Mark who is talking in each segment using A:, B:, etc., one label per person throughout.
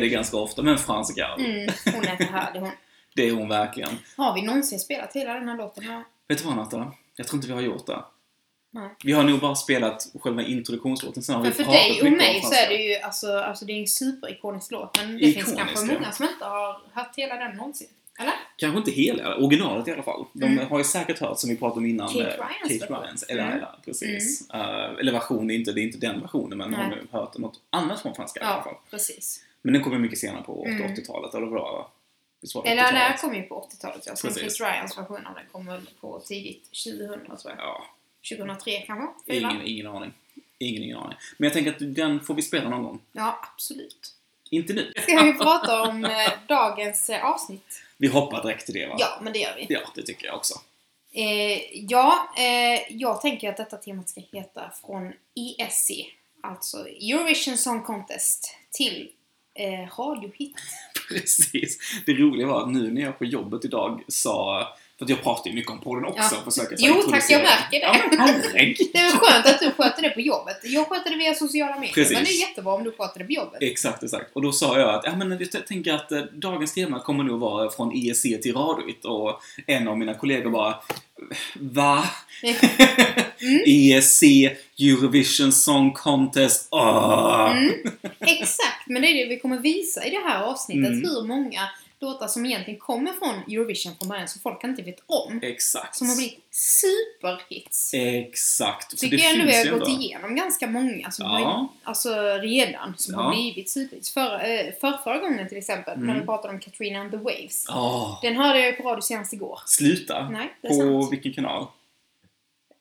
A: Säger det ganska ofta, men Frans Gal.
B: mm, hon är för härlig hon.
A: Det är hon verkligen.
B: Har vi någonsin spelat hela den här låten? här?
A: Vet du vad Natta? Jag tror inte vi har gjort det.
B: Nej.
A: Vi har nog bara spelat själva introduktionslåten, sen har
B: Men
A: vi
B: för
A: pratat
B: dig och mig så är det ju alltså, alltså det är en superikonisk låt men det finns
A: Ikonisk,
B: kanske
A: ja.
B: många som inte har hört hela den någonsin. Eller?
A: Kanske inte hela, originalet i alla fall. De
B: Mm.
A: har ju säkert hört, som vi pratade om innan,
B: Kate
A: eh,
B: Ryans
A: Kate
B: version.
A: Ryans. Eller,
B: Mm.
A: eller precis. Eh, eller version, det är inte, det är inte den versionen, men har
B: Nej.
A: nu hört något annat från Frans Gal i alla fall.
B: Ja, precis.
A: Men den kommer mycket senare på
B: Mm.
A: 80-talet, eller vad det var?
B: Eller
A: 80-talet?
B: här kom ju på 80-talet ja. Sen. Chris Ryans version av den kom väl på tidigt 2000 tror jag.
A: Ja,
B: 2003 kanske?
A: Ingen, ingen aning. Ingen, ingen aning. Men jag tänker att den får vi spela någon gång.
B: Ja, absolut.
A: Inte nu.
B: Ska vi prata om eh, dagens eh, avsnitt?
A: Vi hoppar direkt till det va?
B: Ja, men det gör vi.
A: Ja, det tycker jag också.
B: Eh, ja, eh, jag tänker att detta temat ska heta från ESC, alltså Eurovision Song Contest, till eh, radiohit.
A: Precis. Det roliga var att nu när jag på jobbet idag sa, för att jag pratar ju mycket om podden också,
B: Ja.
A: försöker så
B: Jo, tack, jag märker det.
A: Ja, men herregud.
B: Det är väl skönt att du sköter det på jobbet. Jag sköter det via sociala medier,
A: Precis.
B: men det är jättebra om du sköter det på jobbet.
A: Exakt, exakt. Och då sa jag att ja, men jag tänker att eh, dagens tema kommer nog vara från ESC till Radiohit och en av mina kollegor bara Va?
B: Mm.
A: ESC, Eurovision Song Contest, åh!
B: Mm, exakt, men det är det vi kommer visa i det här avsnittet,
A: Mm.
B: hur många låtar som egentligen kommer från Eurovision från början, som folk inte vet om.
A: Exakt.
B: Som har blivit superhits.
A: Exakt. För
B: Tycker
A: det
B: jag ändå vi har gått
A: ändå-
B: igenom ganska många som
A: Ja.
B: har, alltså redan, som
A: Ja.
B: har blivit superhits. Förra, eh, för förra gången till exempel, när
A: Mm.
B: vi pratade om Katrina and the Waves.
A: Åh,
B: Den hörde jag ju på radio senast igår.
A: sluta.
B: Nej, det är
A: På
B: sant.
A: vilken kanal?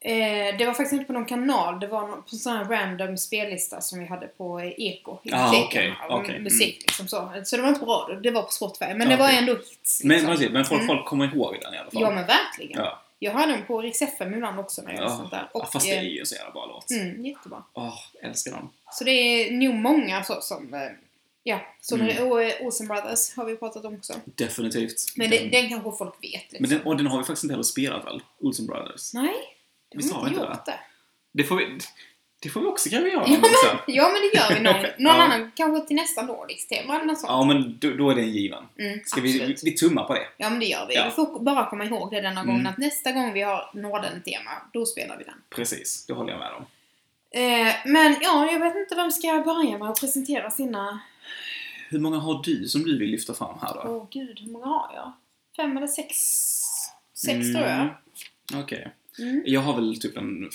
B: Eh, det var faktiskt inte på någon kanal, det var på en sån här random spellista som vi hade på eh, Eko i
A: Ah, okej,
B: av
A: okej,
B: Musik liksom så. Så det var inte på radio, det var på Spotify. Men det
A: Ah,
B: var ändå hits.
A: Men,
B: Liksom.
A: men, men folk,
B: Mm.
A: folk kommer ihåg den i alla fall.
B: Ja men verkligen.
A: Ja.
B: Jag hör den på Rix FM ibland också när jag
A: Ja.
B: sånt där.
A: Ja,
B: Och,
A: fast det är
B: eh,
A: ju en så jävla bra låt.
B: mm, jättebra.
A: Åh, älskar den.
B: Så det är nog många så som, eh, ja, så
A: Mm.
B: det- och eh, Olsen Brothers har vi pratat om också.
A: Definitivt.
B: Men
A: den,
B: det, den kanske folk vet liksom.
A: men den, och den har vi faktiskt inte heller spelat väl? Olsen Brothers.
B: Nej, det vi
A: vi
B: inte gjort det.
A: Det får vi, det får vi också kanske göra
B: Ja
A: någon gång sen.
B: Ja men det gör vi någon, någon
A: Ja.
B: annan, kanske till nästa Nordics-tema eller något sånt.
A: Ja, men då, då är det en given.
B: Mm,
A: Ska vi, vi, tummar på det?
B: Ja men det gör vi.
A: Ja.
B: Vi får bara komma ihåg det denna gången
A: Mm.
B: att nästa gång vi har Norden-tema, då spelar vi den.
A: Precis, det håller jag med om.
B: Eh, men ja, jag vet inte vem ska börja med att presentera sina...
A: Hur många har du som du vill lyfta fram här
B: Åh
A: då?
B: gud, hur många har jag? Fem eller sex? Sex
A: Mm,
B: tror jag.
A: Okej.
B: Mm.
A: Jag har väl typ en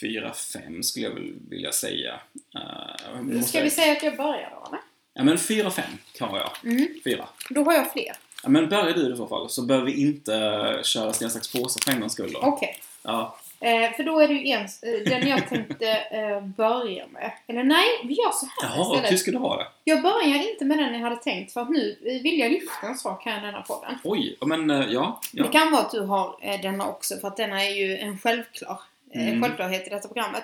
A: fyra, fem skulle jag väl vilja säga. Uh, måste
B: Ska vi säga att jag börjar då eller?
A: Ja men fyra, fem kan jag.
B: Mm.
A: Fyra.
B: Då har jag fler.
A: Ja, men börjar du i så fall, så behöver vi inte eh, köra sten, sax, påse för en gångs skull då.
B: Okej.
A: Ja.
B: Eh, för då är det ju en, eh, den jag tänkte eh, börja med. Eller nej, vi gör så här
A: Jaha,
B: istället.
A: hur ska du ha det?
B: Jag börjar inte med den jag hade tänkt för att nu eh, vill jag lyfta en sak här i denna podden.
A: Oj, men eh, ja.
B: Det
A: ja.
B: kan vara att du har eh, denna också för att denna är ju en självklar
A: Mm.
B: självklarhet i detta programmet.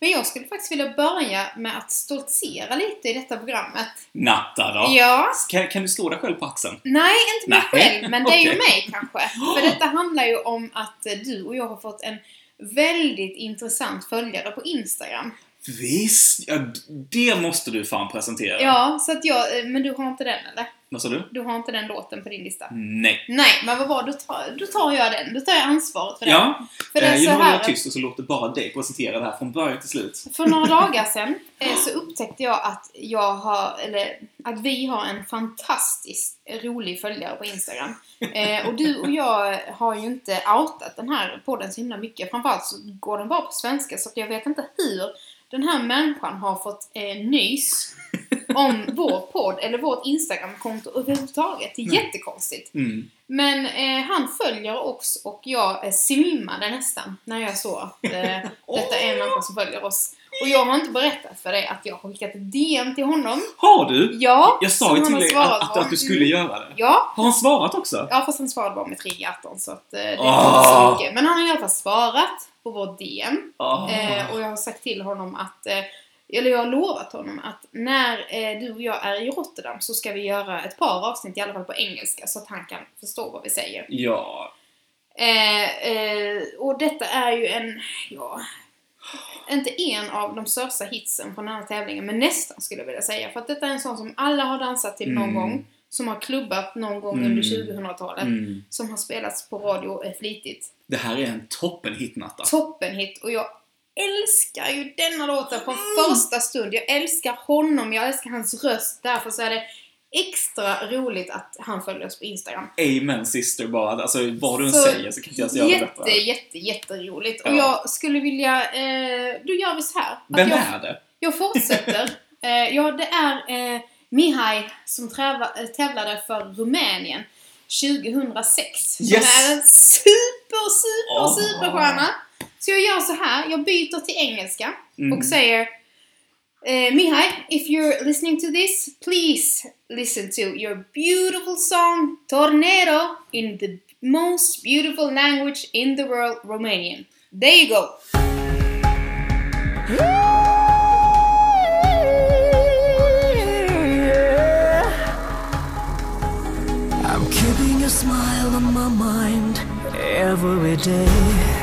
B: Men jag skulle faktiskt vilja börja med att stoltsera lite i detta programmet.
A: Natta då?
B: Ja,
A: Kan, kan du slå dig själv på axeln?
B: nej inte mig
A: Nej,
B: själv, men det är ju mig kanske. För detta handlar ju om att du och jag har fått en väldigt intressant följare på Instagram.
A: Visst! Ja, det måste du fan presentera.
B: Ja, så att jag, eh, men du har inte den eller?
A: Vad sa du?
B: Du har inte den låten på din lista?
A: Nej.
B: Nej, men vad var då tar, då tar jag den. Då tar jag ansvaret för den.
A: Ja,
B: För det är
A: eh,
B: så
A: jag håller
B: här
A: tyst och så låter bara dig presentera det här från början till slut.
B: För några dagar sedan eh, så upptäckte jag att jag har, eller att vi har en fantastiskt rolig följare på Instagram. Eh, och du och jag har ju inte outat den här podden så himla mycket. Framförallt så går den bara på svenska så jag vet inte hur den här människan har fått eh, nys om vår podd eller vårt Instagramkonto överhuvudtaget. Det är
A: Nej.
B: jättekonstigt.
A: Mm.
B: Men eh, han följer oss och jag eh, svimmade nästan när jag såg att eh, detta är en människa som följer oss. Och jag har inte berättat för dig att jag har skickat ett DM till honom.
A: Har du?
B: Ja,
A: Jag sa ju till dig att, att, att du skulle
B: Mm.
A: göra det.
B: Ja,
A: Har han svarat också?
B: ja, fast han svarade bara med tre hjärtan så att eh, det är inte så mycket. Men han har i alla fall svarat på vårt DM.
A: Ah.
B: Eh, och jag har sagt till honom att, eh, eller jag har lovat honom att när eh, du och jag är i Rotterdam så ska vi göra ett par avsnitt i alla fall på engelska så att han kan förstå vad vi säger.
A: Ja.
B: Eh, eh, och detta är ju en, ja, inte en av de största hitsen från den här tävlingen, men nästan skulle jag vilja säga. För att detta är en sån som alla har dansat till någon
A: Mm.
B: gång. Som har klubbat någon gång
A: Mm.
B: under 2000-talet.
A: Mm.
B: Som har spelats på radio eh, flitigt.
A: Det här är en toppen Natta.
B: Toppenhit och jag älskar ju denna låten från
A: Mm.
B: första stund. Jag älskar honom, jag älskar hans röst. Därför så är det extra roligt att han följer oss på Instagram.
A: Amen sister bara. Alltså vad du än säger så kan inte jag göra det
B: Jätte,
A: bättre.
B: jätte, jätteroligt. Och
A: Ja.
B: jag skulle vilja, eh, då gör vi så här.
A: Vem
B: jag,
A: är det?
B: jag fortsätter. eh, ja, det är eh, Mihai som träva, eh, tävlade för Rumänien 2006. Som
A: Yes!
B: är en super, super,
A: Åh.
B: superstjärna. Så jag gör så här, jag byter till engelska
A: Mm.
B: och säger eh, Mihai, if you're listening to this, please listen to your beautiful song Tornado in the most beautiful language in the world, Romanian. There you go!
C: I'm keeping your smile on my mind every day.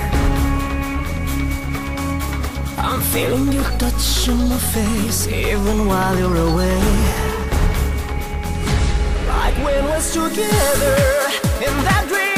C: I'm feeling your touch on my face even while you're away. Like when we're together in that dream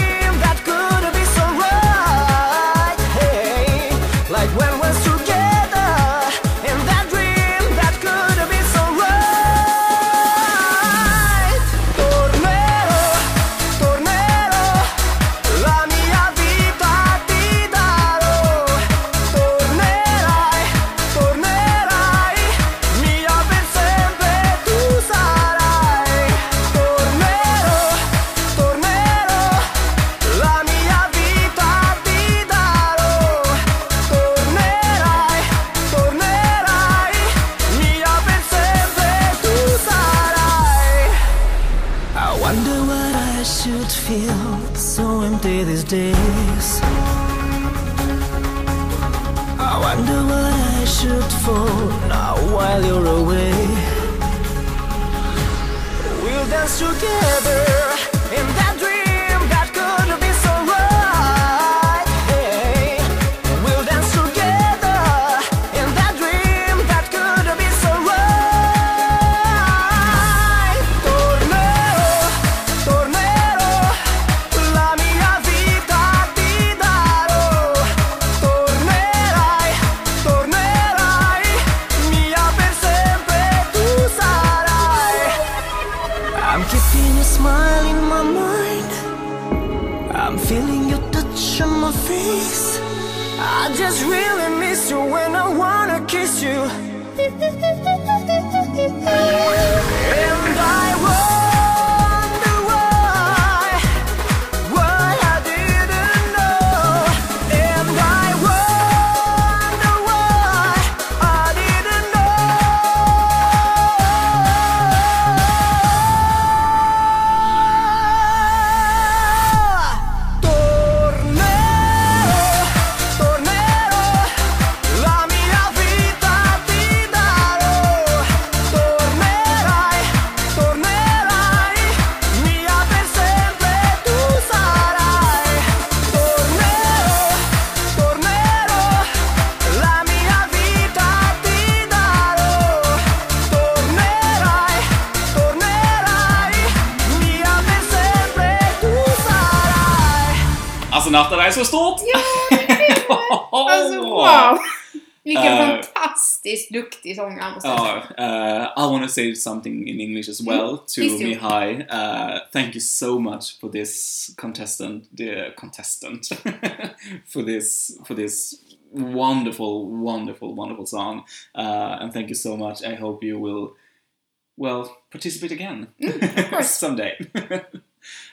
A: say something in English as well
B: Mm,
A: to. Mihai. Uh, thank you so much for this contestant, the contestant, for this for this wonderful, wonderful, wonderful song. Uh, and thank you so much. I hope you will, well, participate again
B: Mm,
A: someday.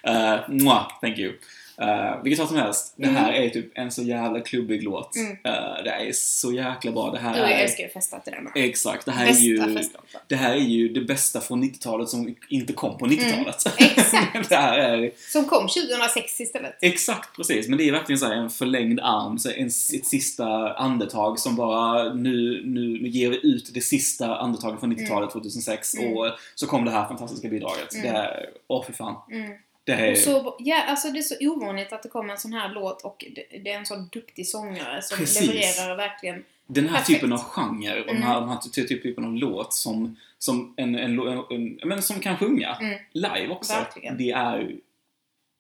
A: uh, mwah, thank you. Uh, vilket fall som helst, det här är typ en så jävla klubbig låt.
B: Mm.
A: Uh, det är så jäkla bra. Det här
B: Jo, jag älskar ju festa till den med.
A: Exakt, det här är ju... Det här är ju det bästa från 90-talet som inte kom på 90-talet.
B: Mm, exakt.
A: det här är...
B: Som kom 2006 istället.
A: Exakt, precis. Men det är verkligen så här en förlängd arm, så en, ett sista andetag som bara nu, nu, nu ger vi ut det sista andetaget från 90-talet 2006
B: Mm.
A: och så kom det här fantastiska bidraget.
B: Mm.
A: Det är, åh fy fan.
B: Mm.
A: Det är,
B: Och så, ja, alltså det är så ovanligt att det kommer en sån här låt och det, det är en sån duktig sångare som
A: Precis.
B: levererar verkligen.
A: den här
B: perfekt.
A: typen av genre och den här, den här ty- typen av låt som, som, en, en, en, en, men som kan sjunga
B: Mm.
A: live också.
B: Verkligen.
A: Det är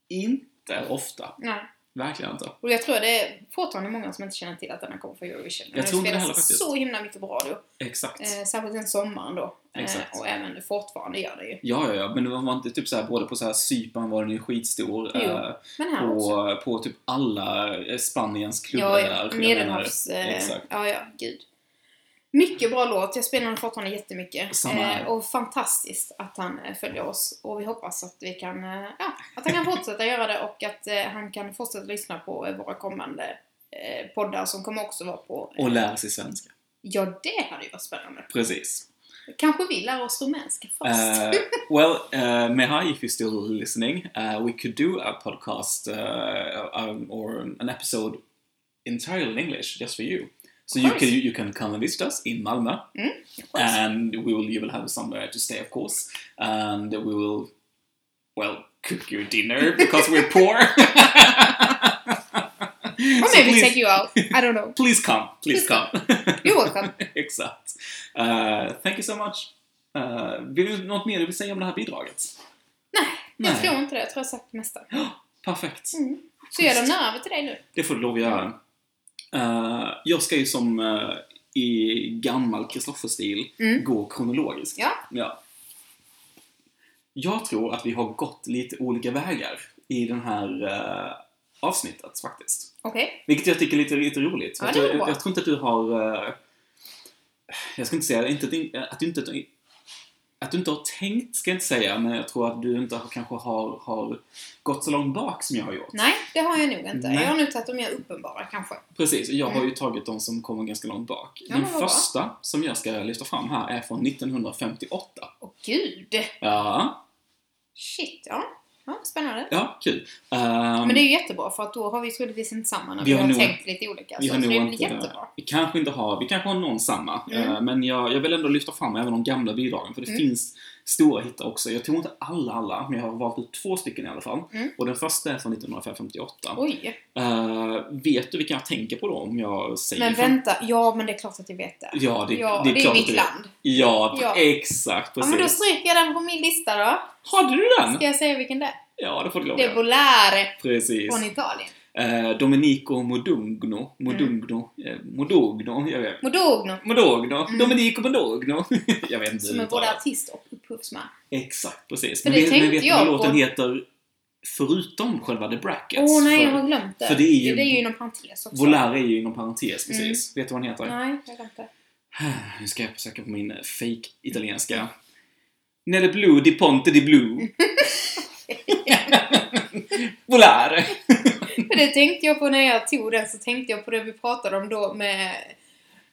A: inte ofta.
B: Nej.
A: Verkligen inte.
B: Och jag tror det är fortfarande många som inte känner till att den kommer från Eurovision.
A: Jag tror inte det heller faktiskt.
B: så himla mycket på radio.
A: Exakt.
B: Eh, särskilt den sommaren då.
A: Exakt.
B: Eh, och även fortfarande gör det ju.
A: Ja, ja, ja, men det var inte typ såhär, både på såhär Cypern var den ju skitstor.
B: Jo,
A: eh,
B: Men här också.
A: på, på typ alla eh, Spaniens klubbar
B: Ja,
A: där.
B: ja.
A: jag
B: Medelhavs... Eh,
A: Exakt.
B: ja, ja, gud. Mycket bra låt. Jag spelar den fortfarande jättemycket. Eh, och fantastiskt att han eh, följer oss. Och vi hoppas att vi kan, eh, ja, att han kan fortsätta göra det och att eh, han kan fortsätta lyssna på eh, våra kommande eh, poddar som kommer också vara på...
A: Och lära sig svenska.
B: ja, det hade ju varit spännande.
A: Precis.
B: Kanske vi lär oss rumänska först.
A: Uh, well, uh, Mihai, if you're still listening, uh, we could do a podcast uh, um, or an episode entirely in English just for you. So you can you can come and visit us in Malmö,
B: Mm,
A: and we will you will have somewhere to stay, of course, and we will well cook you dinner because we're poor.
B: Or
A: So
B: maybe
A: please-
B: take you out. I don't know.
A: Please come, please
B: Please
A: come.
B: You're welcome.
A: Exakt. Uh, thank you so much. Uh, vill du något mer du vill säga om det här bidraget?
B: Nej, jag tror inte det. Jag tror jag har sagt det mesta.
A: Perfekt.
B: Mm. Så jag lämnar över till dig nu.
A: Det får du lov att göra. Uh, jag ska ju som uh, i gammal Kristoffer-stil
B: Mm.
A: gå kronologiskt.
B: Ja.
A: ja. Jag tror att vi har gått lite olika vägar i den här uh, avsnittet faktiskt.
B: Okej.
A: Vilket jag tycker är lite, lite roligt.
B: Ja,
A: jag, jag tror inte att du har... jag ska inte säga inte, att du inte... Att du inte har tänkt, ska jag inte säga, men jag tror att du inte har, kanske har, har gått så långt bak som jag har gjort.
B: Nej, det har jag nog inte.
A: Nej.
B: Jag har nog tagit de mer uppenbara kanske.
A: Precis, och jag har
B: Mm.
A: ju tagit de som kommer ganska långt bak.
B: Ja,
A: Den
B: vad bra.
A: första som jag ska lyfta fram här är från 1958.
B: Åh gud!
A: Ja,
B: Shit, ja. Ja spännande.
A: ja, kul. Ehm,
B: Men det är ju jättebra för att då har vi troligtvis inte samma när
A: Vi
B: vi,
A: har nog-
B: tänkt lite olika.
A: vi
B: Så,
A: har
B: så det blir jättebra.
A: vi kanske inte har, vi kanske har någon samma.
B: Mm.
A: Eh, men jag, jag vill ändå lyfta fram även de gamla bidragen, för det
B: Mm.
A: finns stora hittar också. Jag tror inte alla, alla, men jag har valt ut två stycken i alla fall.
B: Mm.
A: Och den första är från 1958.
B: Oj.
A: Eh, vet du vilken jag tänker på då, om jag säger
B: Men vänta, ja men det är klart att jag vet det.
A: Ja, det,
B: ja,
A: det är
B: det är
A: klart
B: mitt land.
A: Ja,
B: Ja.
A: exakt.
B: Ja
A: Precis.
B: men då stryker jag den på min lista då.
A: Hade du den?
B: Ska jag säga vilken det är?
A: Ja, det får du lov
B: Det är. Volare
A: Precis.
B: från Italien.
A: Eh, Domenico Modugno. Modugno. Eh, Modugno. Jag vet.
B: Modogno.
A: Modugno.
B: Mm.
A: Domenico Modugno. jag vet inte.
B: Som är både artist och upphovsman.
A: Exakt, precis.
B: För
A: Men
B: det
A: vet, men vet du vad
B: på.
A: låten heter förutom själva The Brackets?
B: Åh nej,
A: För
B: jag har glömt det.
A: för det är ju-
B: det är ju inom parentes också.
A: Volare är ju inom parentes, precis. Vet du vad den heter?
B: Nej, jag har glömt det.
A: Nu ska jag försöka på min fake italienska Nelle Blue di Ponte di Blue. Volare.
B: För det tänkte jag på när jag tog den, så tänkte jag på det vi pratade om då med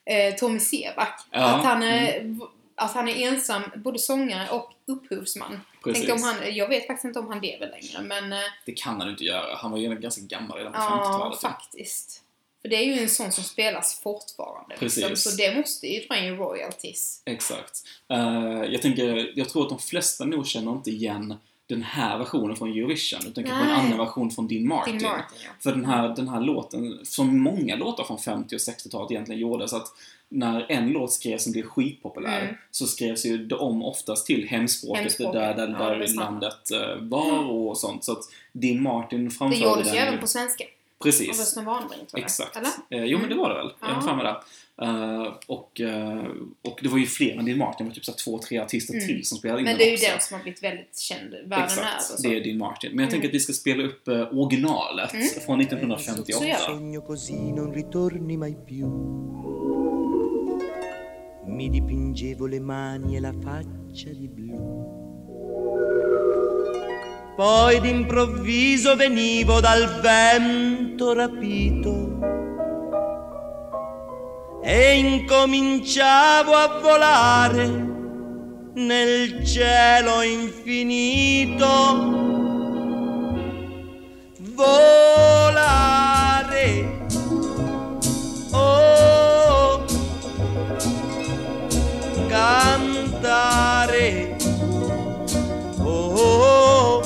B: eh, Tommy Sevak.
A: Ja, mm.
B: Att, han är, att han är ensam, både sångare och upphovsman.
A: Precis.
B: Tänkte om han, jag vet faktiskt inte om han lever längre, men eh,
A: Det kan han inte göra. Han var ju ganska gammal redan på
B: ja,
A: 50-talet.
B: faktiskt. För det är ju en sån som spelas fortfarande.
A: Precis.
B: Liksom, så det måste ju dra in royalties.
A: Exakt. Eh, jag tänker, jag tror att de flesta nog känner inte igen den här versionen från Eurovision, utan kanske en annan version från Dean Martin.
B: Dean Martin, ja.
A: För den här, den här låten, som många låtar från 50 och 60-talet egentligen gjorde, så att när en låt skrevs som blev skitpopulär
B: Mm.
A: så skrevs ju det om oftast till hemspråket,
B: Hemspråket,
A: där, där,
B: ja, det är
A: där landet eh, var och sånt. Så att Dean Martin
B: Det
A: framförde
B: gjordes
A: den
B: ju även på svenska.
A: Precis.
B: Rösten tror jag.
A: Exakt.
B: Eller?
A: Eh, jo, men det var det väl. Jag har
B: Ja.
A: för mig det. Eh, och, eh, och det var ju fler än Dean Martin. Det var typ så två, tre artister
B: Mm.
A: till som spelade in
B: Men det är ju
A: också.
B: den som har blivit väldigt känd världen
A: Exakt,
B: över.
A: det är Dean Martin. Men jag tänker
B: Mm.
A: att vi ska spela upp eh, originalet
B: Mm.
A: från 1958.
B: Så gör vi.
C: Sogno così non ritorni mai più. Mi dipingevo le mani e la faccia di blu. Poi d'improvviso venivo dal vento rapito e incominciavo a volare nel cielo infinito. Volare. Oh, cantare. Oh,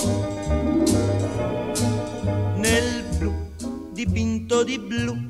C: nel blu
D: dipinto di blu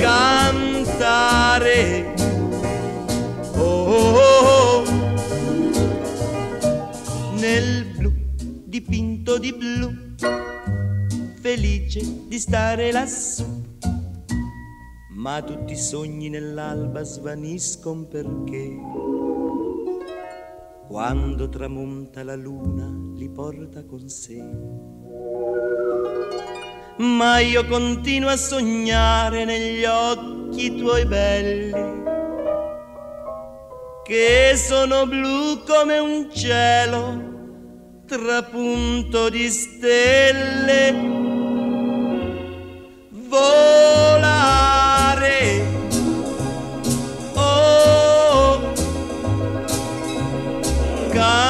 D: cantare. Oh, oh, oh. nel blu dipinto di blu, felice di stare lassù. Ma tutti i sogni nell'alba svaniscono perché quando tramonta la luna li porta con sé. Ma io continuo a sognare negli occhi tuoi belli, che sono blu come un cielo trapunto di stelle. Volare, oh, cantare,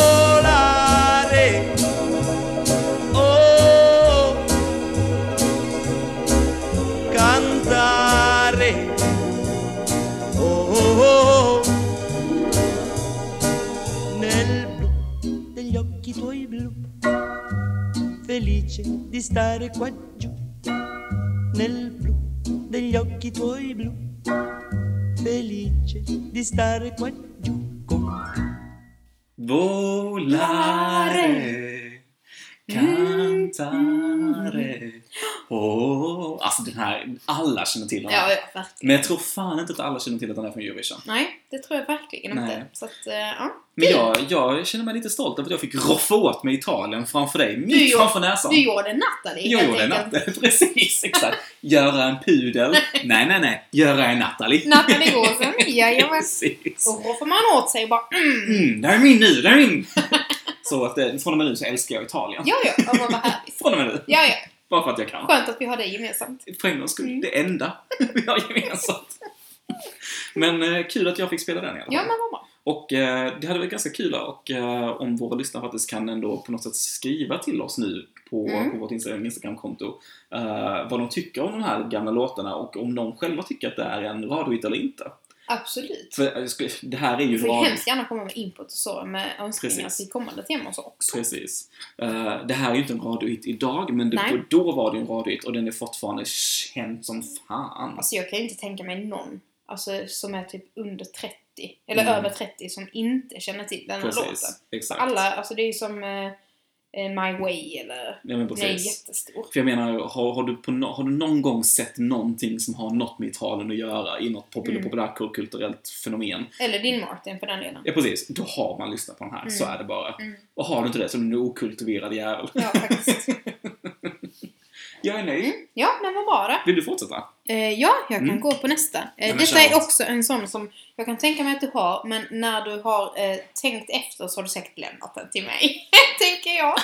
D: Felice di stare qua giù. Nel blu degli occhi tuoi blu, felice di stare qua giù con te.
A: Volare, cantare. Oh, alltså den här, alla känner till den
B: Ja,
A: här.
B: ja.
A: Men jag tror fan inte att alla känner till att den är från Eurovision.
B: Nej, det tror jag verkligen
A: Nej.
B: inte. Så att, eh, ja.
A: Men jag, jag känner mig lite stolt över att jag fick roffa åt mig Italien framför dig,
B: Du
A: mitt framför näsan.
B: Du gjorde Natalie
A: Jag gjorde natt, precis, exakt. Göra en pudel. Nej, nej, nej. Göra en Natalie.
B: Nathalie Gåsen, jajamän. Då roffar man åt sig och bara mm.
A: Mm, det här är min nu, det här är min! Så att eh, från och med nu så älskar jag Italien.
B: Ja, ja, vad härligt.
A: Från och med nu.
B: Ja, ja.
A: Bara för att jag kan.
B: Skönt att vi har det gemensamt.
A: För en gångs skull.
B: Mm.
A: Det enda vi har gemensamt. Men eh, kul att jag fick spela den i alla fall.
B: Ja, men vad bra.
A: Och eh, det hade varit ganska kul och, eh, om våra lyssnare faktiskt kan ändå på något sätt skriva till oss nu på,
B: Mm.
A: på vårt Instagram- Instagramkonto eh, vad de tycker om de här gamla låtarna och om de själva tycker att det är en radiohit eller inte.
B: Absolut.
A: För skulle- det här är ju
B: Du
A: en
B: får hemskt gärna komma med input och så med önskningar
A: Precis.
B: till kommande teman så också.
A: Precis. Eh, det här är ju inte en radiohit idag, men det, då var det en radiohit och den är fortfarande känd som fan.
B: Alltså jag kan ju inte tänka mig någon alltså, som är typ under 30, eller
A: Mm.
B: över 30, som inte känner till den här låten.
A: Exakt.
B: Alla, alltså det är ju som eh, eh, My Way eller...
A: Ja, men
B: Den är
A: precis.
B: jättestor.
A: För jag menar, har, har, du på har du någon gång sett någonting som har något med Italien att göra i något popul-
B: Mm.
A: populärkulturellt fenomen?
B: Eller Din Martin för den delen.
A: Ja precis, då har man lyssnat på den här, så
B: Mm.
A: är det bara.
B: Mm.
A: Och har du inte det så är du en okultiverad jävel.
B: Ja, faktiskt.
A: Jag är nöjd.
B: Ja, men vad bra det.
A: Vill du fortsätta?
B: Eh, ja, jag kan
A: Mm.
B: gå på nästa. Eh, detta är också en sån som jag kan tänka mig att du har, men när du har eh, tänkt efter så har du säkert lämnat den till mig. Tänker jag.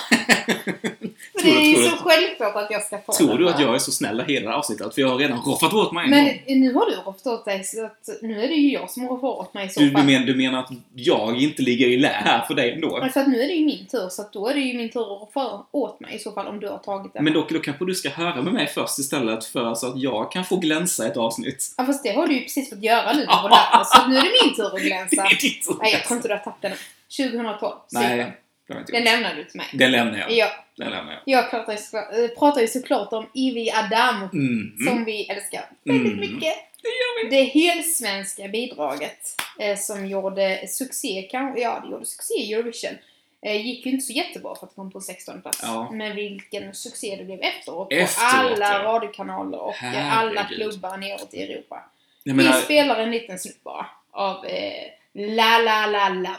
B: För det är ju så
A: du-
B: självklart att jag ska få
A: Tror du att jag är så snäll hela avsnittet? För jag har redan roffat åt mig en
B: Men
A: gång.
B: nu har du roffat åt dig så att nu är det ju jag som roffar åt mig i så
A: Du, du,
B: fall.
A: men, du menar att jag inte ligger i lä här för dig ändå?
B: Men för att nu är det ju min tur, så att då är det ju min tur att roffa åt mig i så fall om du har tagit den.
A: Men då, då kanske du ska höra med mig först istället för så att jag kan få glänsa ett avsnitt.
B: Ja fast det har du ju precis fått göra nu det här, så nu är det min tur att
A: Det
B: glänsa.
A: är ditt tur.
B: Nej jag tror inte du har tagit den. 2012.
A: Nej, det har inte
B: Den lämnar du till mig.
A: Den lämnar jag.
B: Ja,
A: Den lämnar jag.
B: jag pratar ju, såklart, äh, pratar ju såklart om Ivy Adamo.
A: Mm.
B: Som vi älskar väldigt
A: Mm.
B: mycket.
A: Det gör vi!
B: Det helsvenska bidraget eh, som gjorde succé, kanske, ja det gjorde succé i Eurovision. Eh, gick ju inte så jättebra för att komma på 16 plats.
A: Ja.
B: Men vilken succé det blev efteråt.
A: Efteråt,
B: på alla
A: ja.
B: radiokanaler och eh, alla
A: Herregud.
B: klubbar neråt i Europa.
A: Jag
B: Vi
A: menar,
B: spelar en liten snutt bara av eh, La La La Love.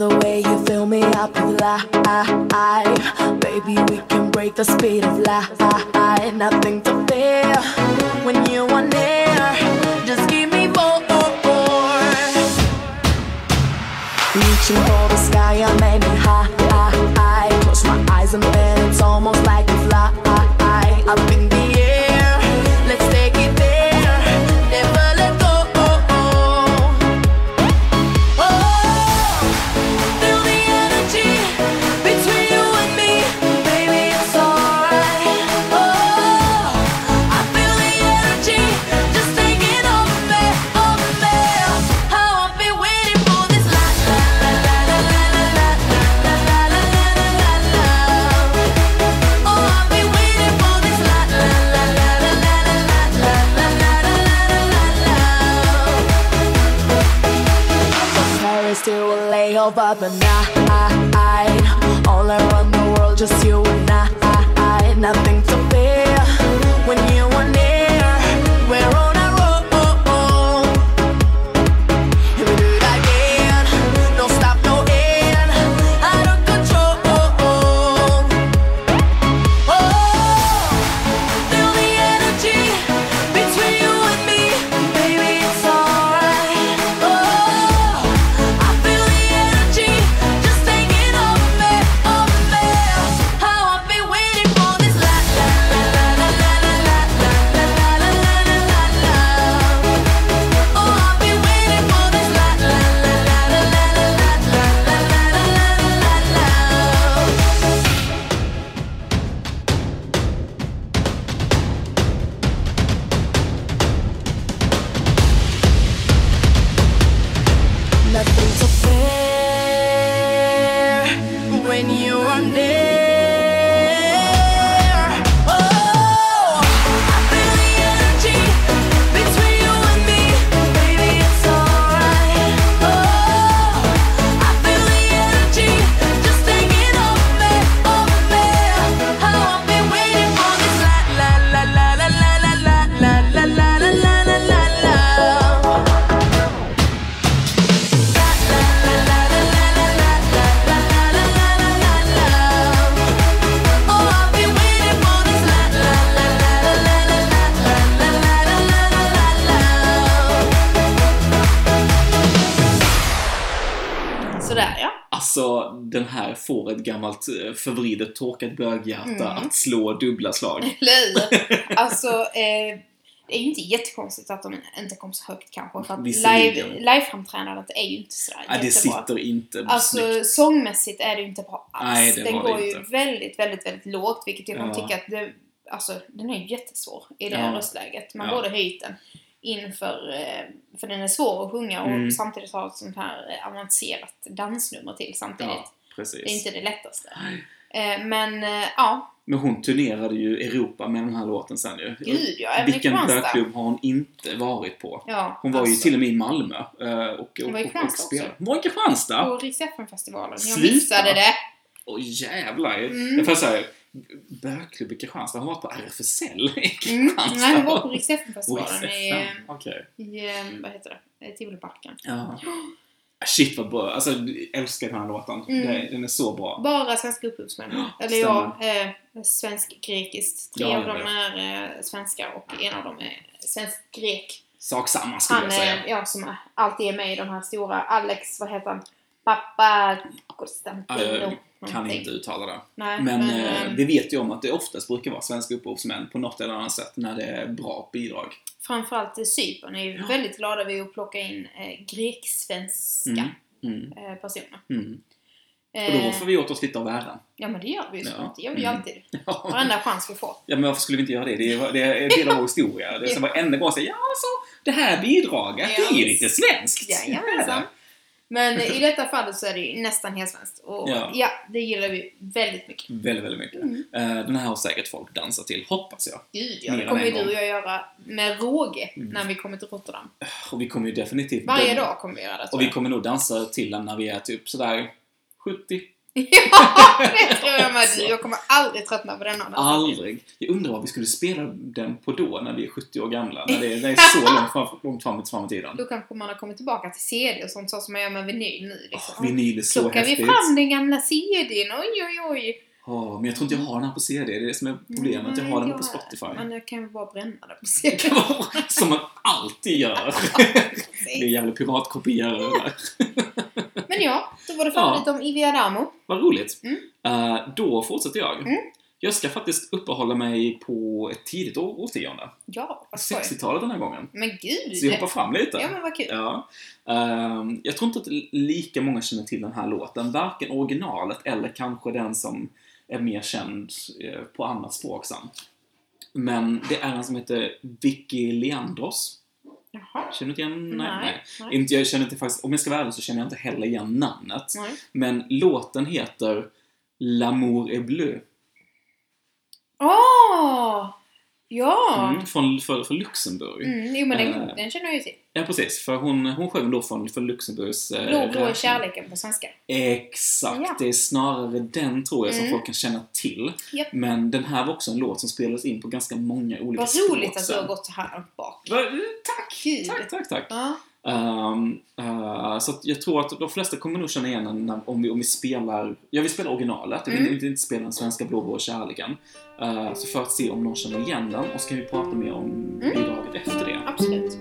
E: The way you fill me up with life. Baby, we can break the speed of light. Nothing to fear when you are near. Just give me more. Reaching for the sky, I'm aiming high. Close my eyes and then it's almost like a fly. Up in the Over the night. All around the world, just you and I. Nothing to fear
A: böghjärta
B: Mm.
A: att slå dubbla slag.
B: Eller? Alltså, eh, det är ju inte jättekonstigt att de inte kom så högt kanske. För att
A: Visserligen.
B: live, liveframträdandet är ju inte sådär
A: Nej, det
B: jättebra.
A: sitter inte
B: Alltså
A: snyggt.
B: sångmässigt är det ju inte bra alls.
A: Nej, det
B: den
A: var det
B: går ju väldigt, väldigt, väldigt lågt. Vilket jag kan
A: Ja.
B: tycka att det, alltså, den är ju jättesvår i det
A: Ja.
B: här röstläget. Man
A: Ja.
B: borde höjt den inför, eh, för den är svår att sjunga och
A: Mm.
B: samtidigt ha ett sånt här eh, avancerat dansnummer till samtidigt.
A: Ja.
B: Det är inte det lättaste. Eh, men eh, ja,
A: Men hon turnerade ju Europa med den här låten sen ju.
B: gud ja. Även
A: Vilken bögklubb har hon inte varit på?
B: Ja,
A: Hon var ju
B: alltså,
A: till och med i Malmö eh, och,
B: Hon var i
A: och, och,
B: Kristianstad också.
A: Hon var i Kristianstad?
B: På Rix FM-festivalen. Jag
A: Sluta.
B: missade det.
A: Åh jävlar!
B: Mm.
A: Jag får säga, bögklubb i Kristianstad, hon varit på RFSL i
B: Mm.
A: Kristianstad?
B: Nej, hon var på Rix
A: Och i
B: FM-festivalen i, vad heter det, Tivoliparken.
A: Ja. Shit vad bra, alltså jag älskar den här låten.
B: Mm.
A: Den är så bra.
B: Bara svenska upphovsmän. Eller ja, eh, svensk-grekiskt. Tre
A: Ja,
B: av dem är eh, svenskar och en av dem är svensk-grek.
A: Sak samma skulle
B: Han
A: jag säga.
B: ja, som alltid är med i de här stora. Alex, vad heter han? Pappa Konstantino.
A: Kan inte uttala det.
B: Nej,
A: Men,
B: men,
A: eh,
B: eh,
A: vi vet ju om att det oftast brukar vara svenska upphovsmän på något eller annat sätt när det är bra bidrag.
B: framförallt i Cypern är ju
A: Ja.
B: väldigt glada vid att plocka in eh, greksvenska
A: Mm. Mm.
B: eh, personer.
A: Mm. Och
B: Eh,
A: då får vi åt oss lite av äran.
B: Ja men det gör vi ju såklart. Det gör vi ju
A: Mm.
B: alltid.
A: Ja.
B: Varenda chans vi får.
A: ja, men varför skulle vi inte göra det? Det är, det är en del av vår historia. Det är så varenda gång säger ja, så det här bidraget,
F: Ja,
A: det är ju lite svenskt.
F: Jajamensan. Men i detta fallet så är det ju nästan helt svenskt. Och
A: Ja.
F: ja. det gillar vi väldigt mycket.
A: Väldigt, väldigt mycket. Eh, Den här har säkert folk dansat till, hoppas jag.
F: Gud ja, det kommer ju du och jag göra med råge när vi kommer till Rotterdam.
A: Och vi kommer ju definitivt...
F: Varje dag kommer vi göra det
A: Och vi kommer nog dansa till den när vi är typ sådär 70.
F: Ja, det tror jag med. Jag kommer aldrig tröttna på denna.
A: Aldrig. Jag undrar vad vi skulle spela den på då, när vi är 70 år gamla. När det är, det är så långt fram, långt fram, fram i tiden.
F: Då kanske man har kommit tillbaka till CD och sånt så som man gör med vinyl nu. Liksom.
A: Vinyl är så
F: Plockar vi
A: häftigt.
F: fram den gamla CDn, oj oj oj.
A: Ja, men jag tror inte jag har den här på CD. Det är det som är problemet. Jag har den på Spotify.
F: Men jag kan ju bara bränna den på CD.
A: Som man alltid gör. Det är jävla piratkopierare där.
F: Men ja, då var det färdigt om Ivi Adamo.
A: Vad roligt.
F: Mm.
A: Eh, då fortsätter jag.
F: Mm.
A: Jag ska faktiskt uppehålla mig på ett tidigt år, årtionde.
F: Ja, vad skoj.
A: 60-talet den här gången.
F: Men gud!
A: Så jag hoppar fram lite.
F: Ja men vad kul.
A: Ja. Ehm, jag tror inte att lika många känner till den här låten. Varken originalet eller kanske den som är mer känd eh, på annat språk sen. Men det är en som heter Vicky Leandros.
F: Jaha.
A: Känner du inte igen?
F: Nej, nej.
A: Inte, jag känner inte faktiskt, om jag ska vara ärlig så känner jag inte heller igen namnet.
F: Nej.
A: Men låten heter L'amour est bleu.
F: Åh! Ja!
A: Mm, från, för, för Luxemburg.
F: Mm, jo men den,
A: Eh.
F: den känner jag ju till.
A: Ja, precis. För hon, hon sjöng då från, för Luxemburgs... eh,
F: Blå, blå är kärleken på svenska.
A: Exakt,
F: Ja.
A: det är snarare den tror jag som
F: Mm.
A: folk kan känna till.
F: Japp.
A: Men den här var också en låt som spelades in på ganska många olika
F: Vad
A: språk
F: roligt att du har gått så här bak.
A: Va- Tack!
F: Gud.
A: Tack, tack, tack.
F: Ja.
A: Ehm, eh, så jag tror att de flesta kommer nog känna igen den om vi, om vi spelar, jag vill spela originalet,
F: Mm.
A: inte, inte spela den svenska Blå, blå kärleken. Eh, så för att se om någon känner igen den och så kan vi prata mer om
F: Mm.
A: bidraget efter det.
F: Absolut.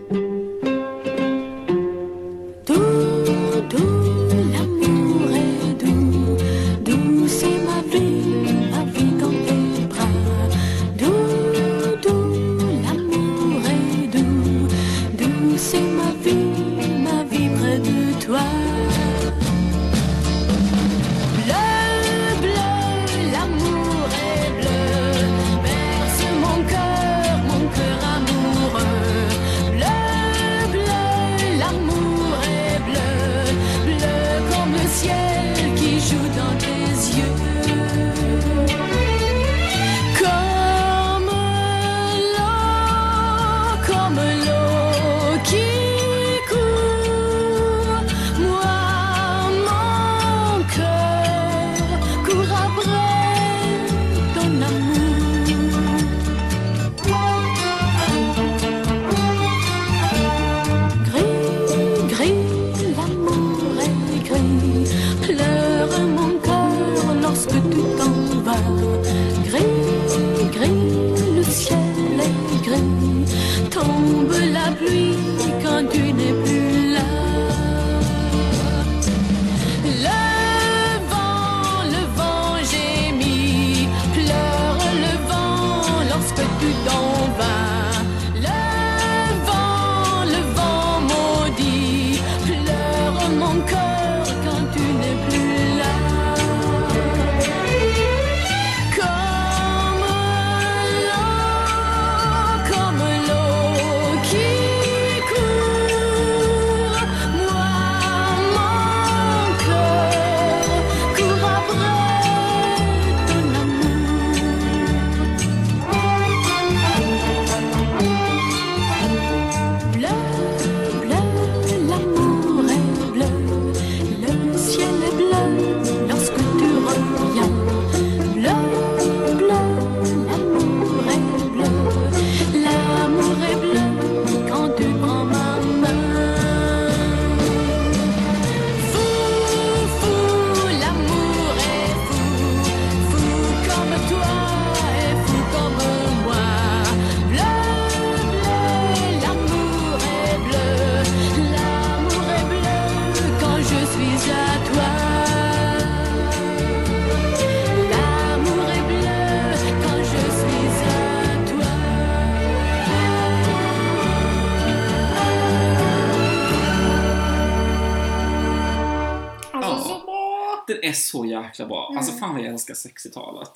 A: Älskar 60-talet.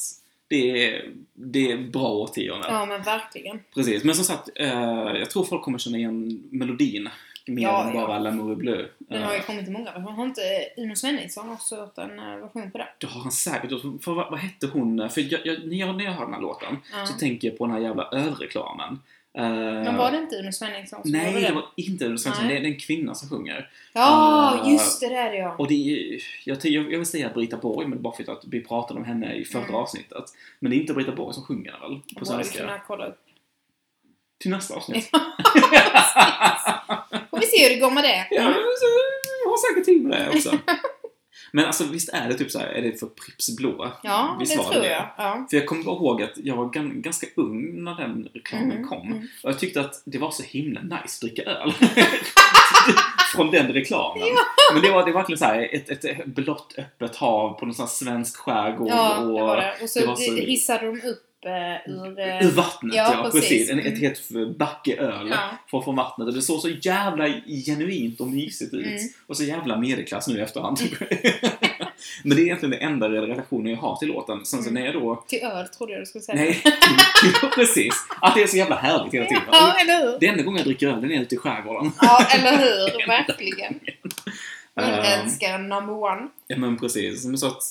A: det är, det är bra årtionde.
B: Ja, men verkligen.
A: Precis, men som sagt, eh, jag tror folk kommer känna igen melodin mer
B: Ja,
A: än
B: ja.
A: bara L'amour est bleu.
B: Den har ju
A: Eh,
B: kommit i många versioner. Har inte Uno Svenningsson också gjort en eh, version på det?
A: det har han säkert. För vad, vad hette hon? För jag, jag, när, jag, hör den här låten
B: Ja.
A: så tänker jag på den här jävla ölreklamen. Eh,
B: Men var det inte Uno Svenningsson som
A: Nej,
B: gjorde
A: det
B: det?
A: var inte Uno.
B: Nej.
A: Det det är en kvinna som sjunger.
B: Ja,
A: Eh,
B: just det, det är det ja.
A: Och det är, jag, jag, jag vill säga Brita Borg, men bara för att vi pratade om henne i förra
B: Mm.
A: avsnittet. Men det är inte Brita Borg som sjunger väl? På
B: Borde
A: svenska.
B: kolla.
A: Till nästa avsnitt.
B: Får vi se hur det går med det.
A: Ja, jag har säkert tid med det också. Men alltså visst är det typ så här, är det för Pripps blå?
B: Ja,
A: Visst
B: det tror
A: det?
B: jag. Ja.
A: För jag kommer bara ihåg att jag var gan- ganska ung när den reklamen
B: Mm,
A: kom.
B: mm.
A: Och jag tyckte att det var så himla nice att dricka öl. Från den reklamen. Men det var, det var verkligen så här, ett, ett blått öppet hav på någon sån här svensk skärgård.
B: Ja,
A: och,
B: det var det. Och så,
A: det så-
B: hissade de upp ur... eh,
A: Ur vattnet,
B: Ja,
A: ja,
B: precis.
A: precis. En, ett
B: Mm.
A: helt backe öl
B: Ja.
A: från, från vattnet. Och det såg så jävla genuint och mysigt ut.
B: Mm.
A: Och så jävla medelklass nu i efterhand. Men det är egentligen den enda relationen jag har till låten. Sen så
B: Mm.
A: när jag då...
B: Till öl trodde jag du skulle säga.
A: Nej, precis. Att det är så jävla härligt hela tiden.
B: Ja, eller hur?
A: Det enda gången jag dricker öl, den är ute i skärgården.
B: Ja, eller hur? Verkligen.
A: Ehm,
B: Ölälskaren number one.
A: Ja men precis. Men så att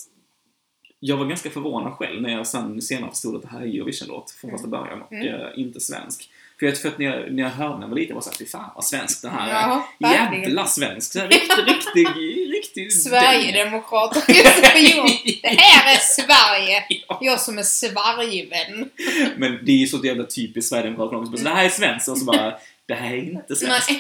A: jag var ganska förvånad själv när jag sen senare förstod att det här är Eurovision-låt från första början och
B: Mm.
A: eh, inte svensk. För jag, för att när jag, när jag hörde när jag var liten var jag såhär, fan vad svensk den här är.
B: Ja.
A: Jävla svensk! Så här, Riktig, riktig, riktig...
B: Sverigedemokrat och. Det här är Sverige!
A: Ja.
B: Jag som är Sverigevän.
A: Men det är ju så jävla typiskt Sverigedemokraterna det här är svenskt och så bara, det här är inte svenskt.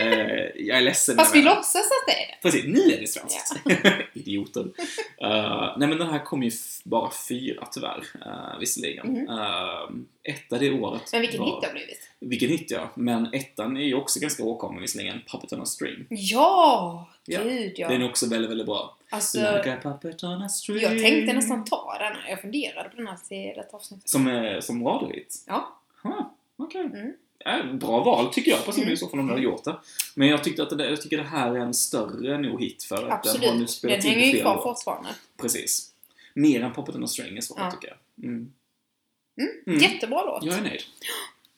A: Eh, jag är ledsen.
B: Fast vi
A: men-
B: låtsas att det är det.
A: Precis, nu är det svenskt. Idioter. Uh, nej men den här kom ju bara fyra tyvärr, uh, visserligen.
B: Mhm.
A: Uh, etta det året.
B: Men vilken
A: var-
B: hit det har blivit.
A: Vilken hit ja. Men ettan är ju också ganska åkommen visserligen. Puppet on a string.
B: Ja!
A: Ja.
B: Gud ja.
A: Den är också väldigt, väldigt bra.
B: Alltså,
A: like
B: jag tänkte nästan ta den. Jag funderade på den här till detta avsnittet.
A: Som, eh, som radiohit?
B: Ja.
A: Huh, okej.
B: Mm.
A: Ja, bra val tycker jag personligen
B: Mm.
A: i så fall om de hade gjort det. Men jag, tyckte att det, jag tycker det här är en större nog hit för att den har nu
B: Absolut. Den
A: in
B: hänger ju kvar fortfarande.
A: Precis. Mer än Puppet on a string är svårt
B: Ja.
A: tycker jag. Mm.
B: Mm.
A: Mm.
B: Jättebra låt.
A: Jag är nöjd.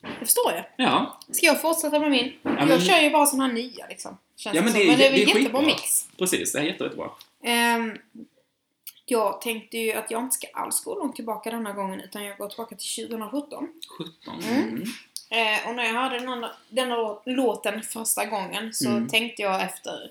B: Det förstår jag.
A: Ja,
B: Ska jag fortsätta med min?
A: men-
B: Jag kör ju bara såna här nya liksom. Känns
A: Ja, men det är-
B: men det är väl
A: det är
B: jättebra
A: skitbra.
B: mix.
A: precis. Det är jätte, jättebra.
B: Ehm, jag tänkte ju att jag inte ska alls gå långt tillbaka denna gången utan jag går tillbaka till 2017.
A: 17.
B: Mm.
A: Mm.
B: Eh, och när jag hörde den andra, denna lå- låten första gången så
A: Mm.
B: tänkte jag efter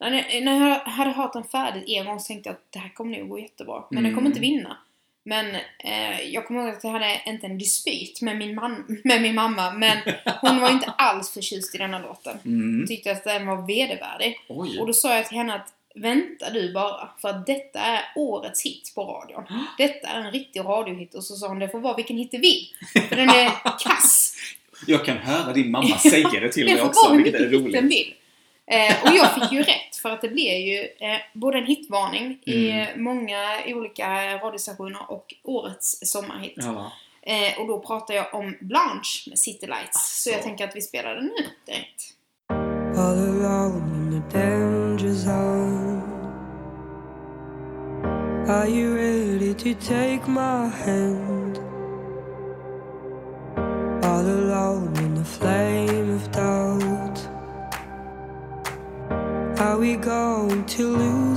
B: när jag, när jag hade hört den färdigt en gång så tänkte jag att det här kommer nog gå jättebra. Men den kommer
A: Mm.
B: inte vinna. Men eh, jag kommer ihåg att jag hade inte en dispyt med min, man, med min mamma men hon var inte alls förtjust i denna låten.
A: Mm.
B: Tyckte att den var vedervärdig.
A: Oj.
B: Och då sa jag till henne att vänta du bara, för att detta är årets hit på radion. Detta är en riktig radiohit. Och så sa hon, det får vara vilken hit du vill. För den är kass.
A: Jag kan höra din mamma säga det till
B: Det
A: mig
B: får
A: också, vilket är
B: hit den
A: roligt.
B: vill. Eh, och jag fick ju rätt, för att det blev ju eh, både en hitvarning i
A: Mm.
B: många olika radiostationer och årets sommarhit.
A: Ja.
B: Eh, och då pratar jag om Blanche med City Lights. Så jag
A: Alltså.
B: tänker att vi spelar den nu direkt.
G: Are you ready to take my hand? All alone in the flame of doubt. Are we going to lose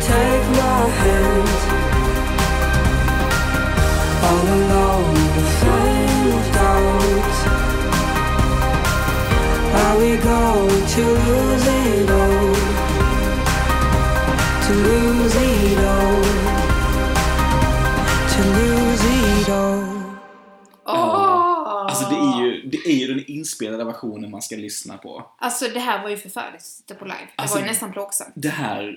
G: take my hand? All alone the flame of doubt. Are we going to lose it all?
C: To lose it all. To lose it all.
A: Alltså det är, ju, det är ju den inspelade versionen man ska lyssna på.
B: Alltså det här var ju förfärligt att sitta på live. Det
A: Alltså-
B: var ju nästan plågsamt.
A: Det här...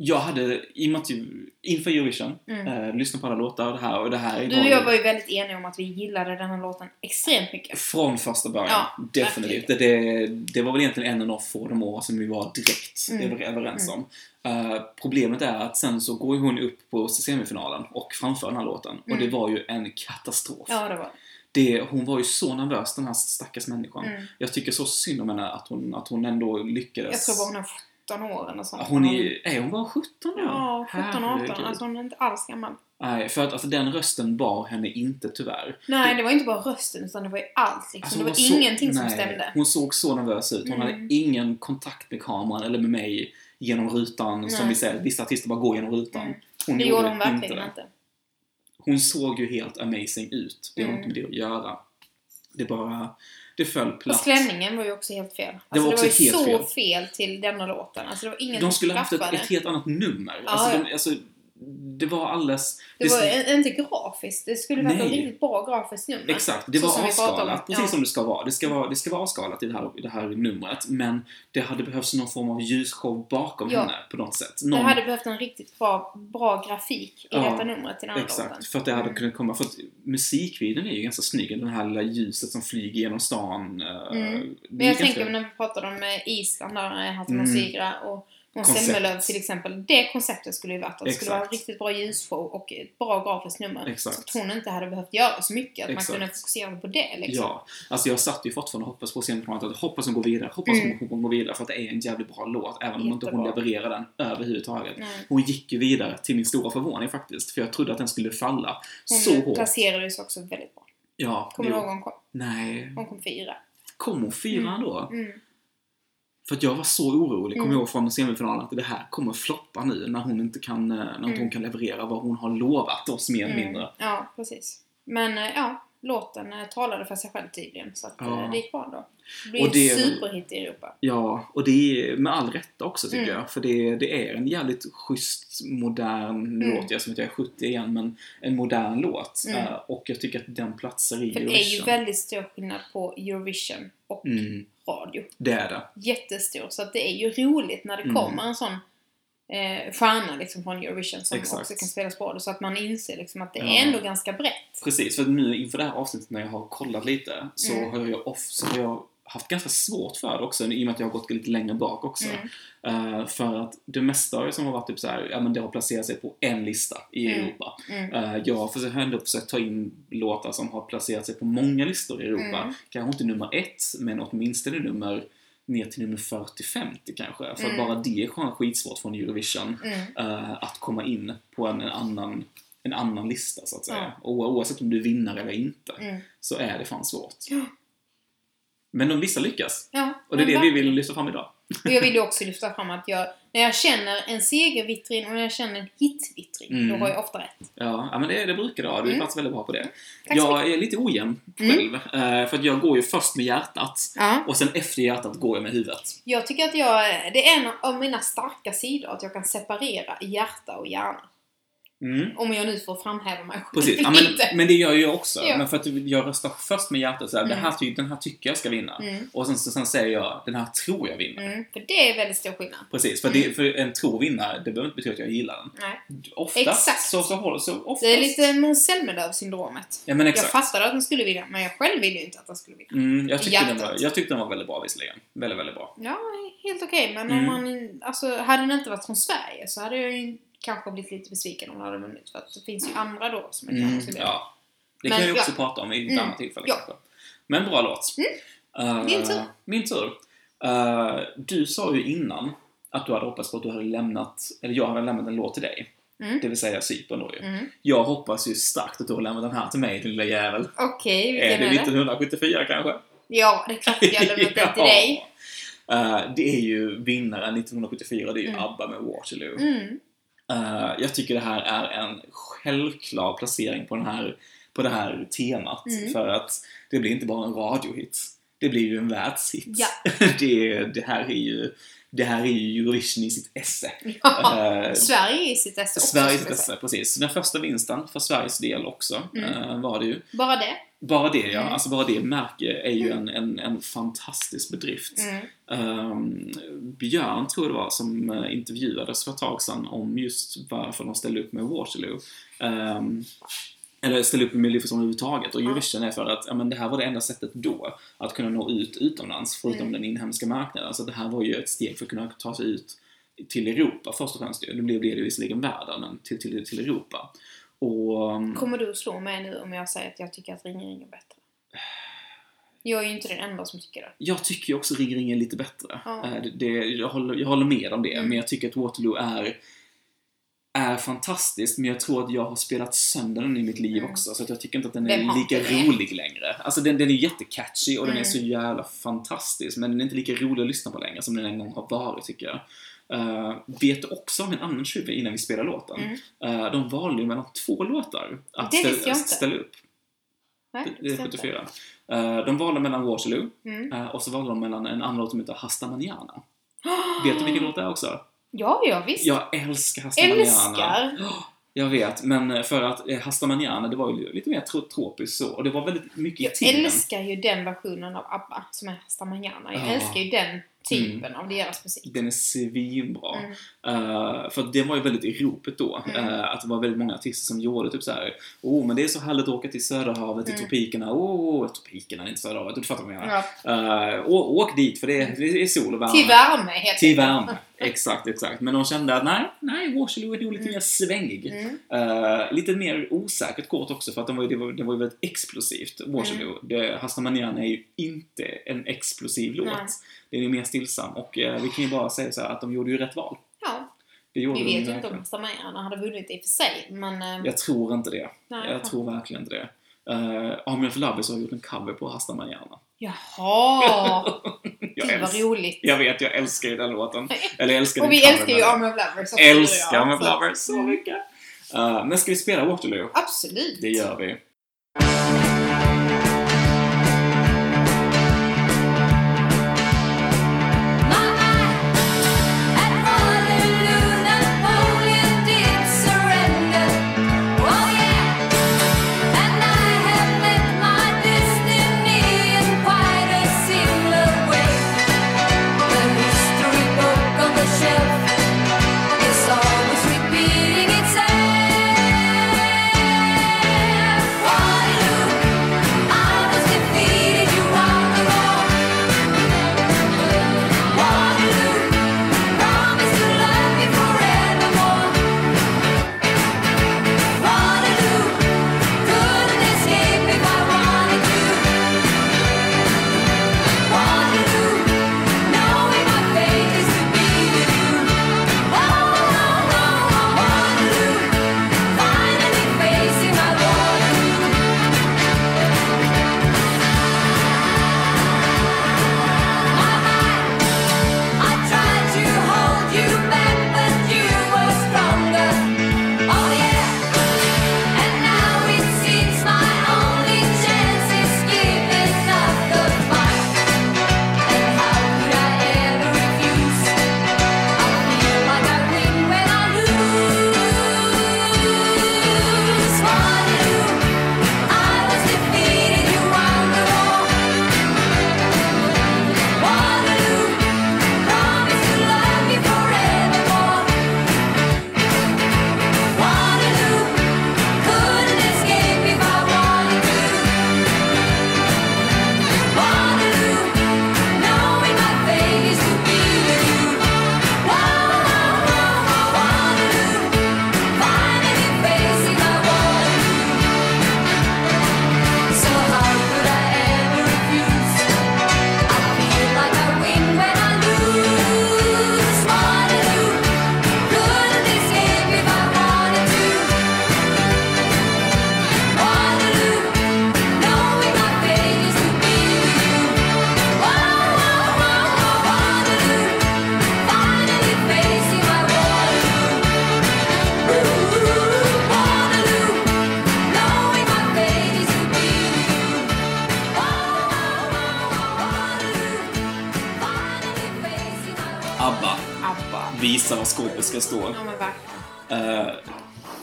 A: Jag hade, i och med att ju- inför Eurovision, eh, lyssnat på alla låtar och det här och det här
B: Mm. Du och jag var ju väldigt eniga om att vi gillade den här låten extremt mycket.
A: Från första början,
B: Ja,
A: definitivt. Det, det, det var väl egentligen en av de få de år som vi var direkt
B: Mm.
A: över- överens om. Eh, problemet är att sen så går hon upp på semifinalen och framför den här låten. Och det var ju en katastrof.
B: Mm. Ja, det var det.
A: Hon var ju så nervös den här stackars människan.
B: Mm.
A: Jag tycker så synd om henne att hon, att hon ändå lyckades.
B: Jag tror bara hon är 17 år eller sånt.
A: Hon är, är hon bara 17 nu?
B: Ja, 17, 18.
A: Herregud.
B: Alltså hon är inte alls gammal.
A: Nej, för att alltså, den rösten bar henne inte tyvärr.
B: Nej, det var inte bara rösten utan det var ju allt liksom.
A: Alltså,
B: det var
A: så-
B: ingenting som
A: nej,
B: stämde.
A: Hon såg så nervös ut. Hon
B: Mm.
A: hade ingen kontakt med kameran eller med mig genom rutan. Som
B: Nej.
A: vi säger, vissa artister bara går genom rutan.
B: Mm.
A: Hon
B: Det gjorde hon verkligen
A: det.
B: inte.
A: Hon såg ju helt amazing ut. Det har
B: Mm.
A: inte med det att göra. Det bara... Det föll
B: Och
A: platt.
B: klänningen var ju också helt fel. Alltså,
A: Det var
B: det
A: också
B: var ju
A: helt
B: så
A: fel.
B: fel. till denna låten. Alltså det var ingen
A: De skulle ha haft ett, ett helt annat nummer.
B: Ja,
A: alltså,
B: ja.
A: de, alltså, det var alldeles...
B: Det var inte grafiskt. Det skulle varit ett riktigt bra grafiskt nummer.
A: Exakt, det var avskalat precis
B: Ja.
A: som det ska vara. Det ska vara, det ska vara avskalat i det, här, i det här numret. Men det hade behövts någon form av ljusshow bakom
B: Ja.
A: henne på något sätt.
B: Det
A: Någon,
B: hade behövt en riktigt bra, bra grafik i
A: Ja,
B: detta numret till den här
A: Exakt,
B: låten.
A: för att det hade
B: Mm.
A: kunnat komma. För att musikvideon är ju ganska snygg. Den här lilla ljuset som flyger genom stan. eh,
B: Mm.
A: det
B: Men jag
A: ganska-
B: tänker när vi pratade om eh, Island där, eh, Hasse
A: Mm.
B: Sigra och Måns
A: Koncept.
B: Zelmerlöw till exempel. Det konceptet skulle ju varit att det skulle vara en riktigt bra ljusshow och ett bra grafiskt nummer.
A: Exakt.
B: Så att hon inte hade behövt göra så mycket. Att
A: Exakt.
B: man kunde fokusera på det liksom.
A: Ja, alltså jag satt ju fortfarande och hoppades på semifinalen. att Hoppas hon går vidare, hoppas
B: Mm.
A: hon går vidare. För att det är en jävligt bra låt. Även om inte hon levererar den överhuvudtaget.
B: Nej.
A: Hon gick ju vidare till min stora förvåning faktiskt. För jag trodde att den skulle falla
B: Hon
A: så hårt.
B: placerades också väldigt bra.
A: Ja,
B: Kommer du ihåg hon kom?
A: Nej.
B: Hon kom fyra.
A: Kom hon fyra
B: Mm.
A: då?
B: Mm.
A: För att jag var så orolig, kommer
B: Mm.
A: jag ihåg från semifinalen, att det här kommer floppa nu när hon inte kan, eh, när
B: Mm.
A: hon kan leverera vad hon har lovat oss mer eller
B: Mm.
A: mindre.
B: Ja, precis. Men eh, ja, låten eh, talade för sig själv tydligen. Så att
A: Ja.
B: eh, det gick bra då. Det
A: Och
B: en
A: det väl-
B: superhit i Europa.
A: Ja, och det är med all rätta också tycker
B: Mm.
A: jag. För det, det är en jävligt schysst, modern,
B: Mm.
A: låter jag som att jag är 70 igen, men en modern låt.
B: Mm.
A: Eh, och jag tycker att den platsar i
B: För det är ju
A: Eurovision.
B: väldigt stor skillnad på Eurovision och
A: Mm,
B: radio.
A: det är det.
B: Jättestor. Så att det är ju roligt när det
A: Mm.
B: kommer en sån eh, stjärna liksom från Eurovision som
A: Exakt.
B: också kan spela på det. Så att man inser liksom att det
A: Ja.
B: är ändå ganska brett.
A: Precis, för nu inför det här avsnittet när jag har kollat lite så
B: Mm.
A: har jag off, så har jag haft ganska svårt för det också i och med att jag har gått lite längre bak också.
B: Mm.
A: Eh, för att det mesta som har varit typ så här, ja men det har placerat sig på en lista i
B: Mm.
A: Europa.
B: Mm.
A: Eh, jag har försökt, ändå försökt ta in låtar som har placerat sig på många listor i Europa.
B: Mm.
A: Kanske inte nummer ett, men åtminstone nummer ner till nummer 40-50 kanske. För
B: Mm.
A: bara det är skitsvårt från Eurovision.
B: Mm.
A: eh, att komma in på en, en, annan, en annan lista så att säga.
B: Ja.
A: Och oavsett om du är vinnare eller inte
B: Mm.
A: så är det fan svårt.
B: Ja.
A: Men de vissa lyckas.
B: Ja,
A: Och det är det vi vill lyfta fram idag.
B: Och jag vill ju också lyfta fram att jag, när jag känner en segervittring och när jag känner en hitvittring,
A: Mm.
B: då har jag ofta rätt.
A: Ja, men det, det brukar det ha. Du är
B: Mm.
A: faktiskt väldigt bra på det.
B: Tack
A: jag är lite ojämn
B: Mm.
A: själv. eh, För att jag går ju först med hjärtat.
B: Ja.
A: Och sen efter hjärtat går jag med huvudet.
B: Jag tycker att jag, det är en av mina starka sidor att jag kan separera hjärta och hjärna.
A: Mm.
B: Om jag nu får framhäva mig själv
A: Precis, ja, men, men det gör jag också.
B: Ja.
A: Men för att jag röstar först med hjärtat såhär, det
B: Mm.
A: här, ty- den här tycker jag ska vinna.
B: Mm.
A: Och sen, sen säger jag, den här tror jag vinner.
B: Mm, för det är väldigt stor skillnad.
A: Precis, för, det, för en tror vinna, det behöver inte betyda att jag gillar den.
B: Nej.
A: Oftast
B: Exakt.
A: så, så så oftast.
B: Det är lite Måns Zelmerlöw-syndromet.
A: Ja men
B: Jag
A: exakt.
B: fattade att den skulle vinna, men jag själv ville ju inte att den skulle vinna.
A: Mm, jag, tyckte
B: Hjärtat.
A: den var, jag tyckte den var väldigt bra visserligen. Väldigt, väldigt bra.
B: Ja, helt okej, men
A: Mm.
B: om man... Alltså, hade den inte varit från Sverige så hade jag ju kanske blivit lite besviken om den hade vunnit. För att det finns ju andra då som jag
A: Mm,
B: kanske
A: ja. Det
B: Men
A: kan vi
B: ja.
A: också prata om i ett
B: Mm,
A: annat tillfälle
B: ja.
A: kanske. Men bra låt. Eh,
B: Din tur.
A: Min tur. Eh, du sa ju innan att du hade hoppats på att du hade lämnat, eller jag hade lämnat en låt till dig.
B: Mm.
A: Det vill säga Cypern då ju.
B: Mm.
A: Jag hoppas ju starkt att du har lämnat den här till mig, din lilla jävel.
B: Okej,
A: Är
B: vilken
A: det
B: är det?
A: 1974 kanske?
B: Ja, det är klart jag lämnat den till dig.
A: Eh, det är ju vinnaren 1974, det är ju
B: Mm.
A: ABBA med Waterloo.
B: Mm.
A: Eh, jag tycker det här är en självklar placering på, den här, på det här temat.
B: Mm.
A: För att det blir inte bara en radiohit. Det blir ju en världshit.
B: Ja.
A: det, det, här är ju, det här är ju Eurovision i sitt esse.
B: Ja.
A: Eh,
B: Sverige i sitt esse också,
A: Sveriges
B: skulle jag
A: esse, precis. Den första vinsten för Sveriges del också
B: Mm.
A: eh, var det ju.
B: Bara det?
A: Bara det ja,
B: Mm.
A: alltså bara det märke är ju en, en, en fantastisk bedrift.
B: Mm.
A: Ehm, Björn tror jag det var som eh, intervjuades för ett tag sedan om just varför de ställde upp med Waterloo. Ehm, eller ställde upp med Melodifestivalen överhuvudtaget. Och Eurovision är för att ja, men det här var det enda sättet då att kunna nå ut utomlands, förutom
B: Mm.
A: den inhemska marknaden. Så det här var ju ett steg för att kunna ta sig ut till Europa först och främst. Nu blev det ju visserligen världen, men till, till, till Europa. Och... ehm,
B: Kommer du slå mig nu om jag säger att jag tycker att Ring Ring är bättre? Jag är ju inte den enda som tycker det.
A: Jag tycker ju också Ring Ring är lite bättre.
B: Ja.
A: Eh, Det, det, jag, håller, jag håller med om det,
B: Mm.
A: men jag tycker att Waterloo är, är fantastisk, men jag tror att jag har spelat sönder den i mitt liv
B: Mm.
A: också, så att jag tycker inte att den
B: Vem
A: är
B: har
A: lika rolig längre. Alltså den, den är jättecatchy och den är
B: Mm.
A: så jävla fantastisk, men den är inte lika rolig att lyssna på längre som den en gång har varit, tycker jag. Uh, vet också om en annan tjuv innan vi spelar låten?
B: Mm.
A: Eh, de valde ju mellan två låtar att ställa,
B: jag
A: ställa upp.
B: Nej,
A: Det, det är
B: visste jag inte.
A: 74. Eh, de valde mellan Waterloo
B: Mm.
A: Och så valde de mellan en annan låt som heter Hasta Manana. Vet du vilken låt det är också?
B: Ja, ja visst.
A: Jag älskar Hasta Manana.
B: Älskar!
A: Jag vet, men för att eh, Hasta Manana, det var ju lite mer tro- tropiskt så. Och det var väldigt mycket i
B: Jag
A: tiden.
B: älskar ju den versionen av ABBA som är Hasta Manana. Jag
A: Ja.
B: älskar ju den typen av deras musik.
A: Den är svinbra.
B: Mm.
A: Eh, för det var ju väldigt i ropet då.
B: Mm.
A: eh, att det var väldigt många artister som gjorde typ så här. Åh, men det är så härligt att åka till Söderhavet, till
B: Mm.
A: tropikerna. Åh, tropikerna, inte Söderhavet. Du fattar vad jag menar.
B: Ja.
A: Å- åk dit, för det är, det är sol och värme.
B: Till värme helt
A: Till värme. Exakt, exakt. Men de kände att nej, nej, Waterloo är nog lite
B: Mm.
A: mer svängig.
B: Mm.
A: Eh, lite mer osäkert kort också för att de var, ju- det, var, det var ju väldigt explosivt, Waterloo. Det, Hasta Manana är ju inte en explosiv låt.
B: Nej.
A: Den är mer stillsam och eh, vi kan ju bara säga så att de gjorde ju rätt val.
B: Ja, vi vet ju inte om Hasta Manana hade vunnit i och för sig, men... eh,
A: Jag tror inte det.
B: nej,
A: Jag tror verkligen inte det. Uh, Army of Lovers har gjort en cover på Hasta Manana.
B: Jaha!
A: Jag,
B: Gud vad roligt!
A: jag vet, jag älskar ju den låten. Eller jag älskar
B: Och vi älskar ju. Army of Lovers också,
A: Älskar Army of Lovers så mycket. Eh, men ska vi spela Waterloo?
B: Absolut!
A: Det gör vi.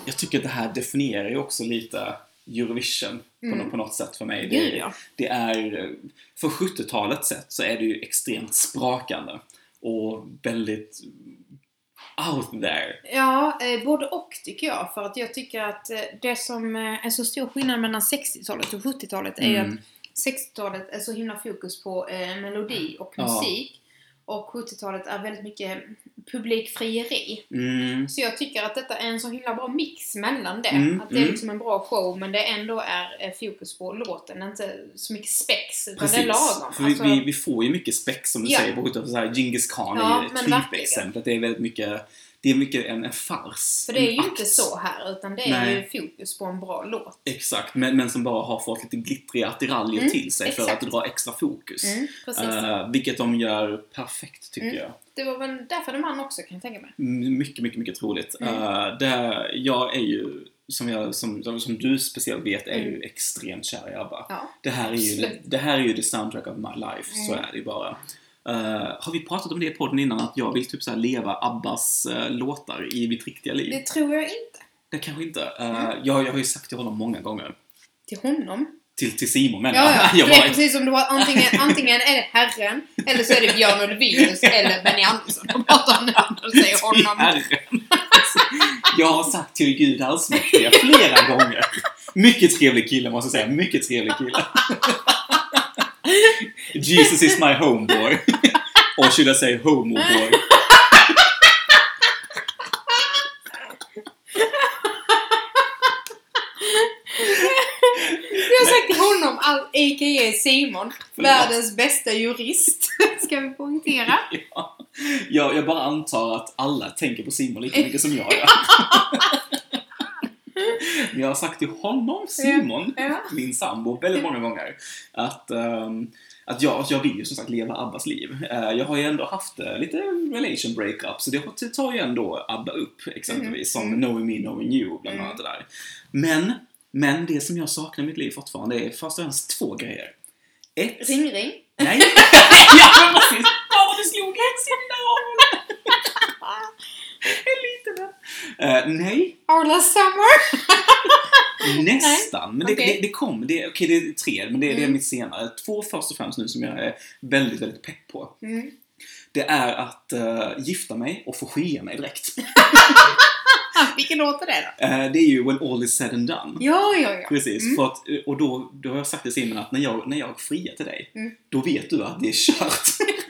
A: Jag tycker att det här definierar ju också lite Eurovision på, nå- på något sätt för mig. Det,
B: Mm. Ja.
A: det är, för 70-talets sätt så är det ju extremt sprakande och väldigt out there.
B: Ja, eh, både och tycker jag. För att jag tycker att eh, det som eh, är så stor skillnad mellan 60-talet och 70-talet är
A: Mm.
B: att 60-talet är så himla fokus på eh, melodi och
A: Ja.
B: musik. Och 70-talet är väldigt mycket publikfrieri.
A: Mm.
B: Så jag tycker att detta är en så himla bra mix mellan det.
A: Mm,
B: att det är
A: mm.
B: liksom en bra show men det ändå är eh, fokus på låten. Inte så mycket spex utan det är lagom.
A: För vi,
B: Alltså,
A: vi, vi får ju mycket spex som du
B: Ja.
A: säger 70 så här Genghis Khan
B: Ja,
A: är ju ett typexempel. Det är väldigt mycket, det är mycket en, en fars.
B: för det är ju
A: en
B: inte så här utan det är
A: Nej.
B: ju fokus på en bra låt.
A: Exakt, men, men som bara har fått lite glittriga attiraljer
B: Mm,
A: till sig för
B: exakt.
A: att dra extra fokus.
B: Mm.
A: Eh, vilket de gör perfekt tycker
B: Mm.
A: jag.
B: Det var väl därför den vann också kan jag tänka mig.
A: Mycket, mycket, mycket troligt.
B: Mm.
A: Eh, det, jag är ju, som, jag, som, som du speciellt vet, är ju
B: Mm.
A: extremt kär i ABBA.
B: Ja.
A: Det här är ju,
B: Absolut.
A: det här är ju the soundtrack of my life, så
B: Mm.
A: är det ju bara. Eh, har vi pratat om det i podden innan, att jag vill typ så leva Abbas eh, låtar i mitt riktiga liv?
B: Det tror jag inte.
A: Det kanske inte. Uh,
B: Mm.
A: jag, jag har ju sagt till honom många gånger.
B: Till honom?
A: Till, till Simon menar
B: Ja, ja.
A: jag.
B: Det är
A: bara,
B: precis som du har antingen, antingen är det Herren, eller så är det Björn Ulvaeus eller Benny Andersson. De pratar nu du säger honom.
A: Herren. Jag har sagt till Gud allsmäktige flera gånger. Mycket trevlig kille måste jag säga. Mycket trevlig kille. Jesus is my homeboy. Or should I say homoboy?
B: Jag har sagt till honom, a.k.a. Simon, världens bästa jurist. Ska vi poängtera?
A: Ja. Jag, jag bara antar att alla tänker på Simon lika mycket som jag gör. Men jag har sagt till honom, Simon,
B: Ja.
A: min sambo, väldigt många gånger att, ehm, att jag, att jag vill ju som sagt leva Abbas liv. Eh, jag har ju ändå haft eh, lite relation breakup, så det tar ju ändå Abba upp, exempelvis, som Knowing Me, Knowing You, bland annat det där. Men, men det som jag saknar i mitt liv fortfarande är först och främst två grejer. Ett...
B: Ring, ring.
A: Nej! ja, precis! Ja, du slog en signal! En liten uh, Nej,
B: Arla Summer.
A: Nästan. Men det,
B: okej.
A: det, det kom. Det, okej, det är tre, men det, det är
B: Mm.
A: mitt senare. Två först och främst nu som jag är väldigt, väldigt pepp på.
B: Mm.
A: Det är att eh, gifta mig och få skilja mig direkt.
B: Vilken låt är det då?
A: Eh, det är ju When All Is Said and Done.
B: Ja, ja, ja.
A: Precis,
B: Mm.
A: för att, eh, och då, då har jag sagt till Simon att när jag, när jag friar till dig,
B: Mm.
A: då vet du att det är kört.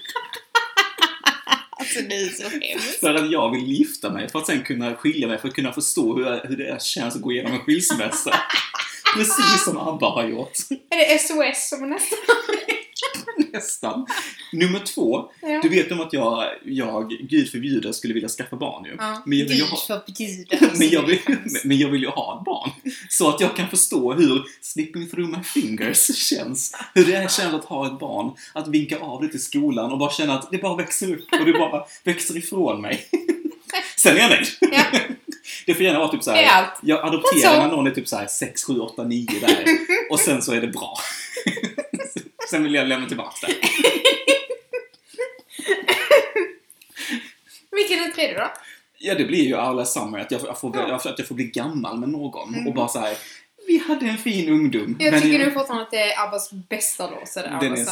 B: Alltså det är så hemskt.
A: För att jag vill gifta mig för att sen kunna skilja mig, för att kunna förstå hur, hur det känns att gå igenom en skilsmässa. Precis som ABBA har gjort.
B: Är det SOS som är nästa?
A: Nästan. Nummer två.
B: Ja.
A: Du vet om att jag, jag, gud förbjuder, skulle vilja skaffa barn ju.
B: Ja.
A: Men, jag vill ju
B: Gud
A: ha,
B: förbjude.
A: men, jag vill, men jag vill ju ha ett barn. Så att jag kan förstå hur slipping through my fingers känns. Hur det är känns att ha ett barn. Att vinka av det till skolan och bara känna att det bara växer upp och det bara växer ifrån mig. Sen är jag nöjd.
B: Ja.
A: Det får gärna vara typ såhär, jag adopterar
B: all.
A: när någon är typ såhär 6, 7, 8, 9 där. Och sen så är det bra. Sen vill jag lämna tillbaka det.
B: Vilken är tredje då?
A: Ja, det blir ju alla summer, att jag, jag, får,
B: Ja.
A: att jag får bli gammal med någon
B: Mm.
A: och bara så här. vi hade en fin ungdom.
B: Jag tycker nu fortfarande att det är Abbas bästa låt, så är
A: Den
B: Abba
A: är
B: Summer.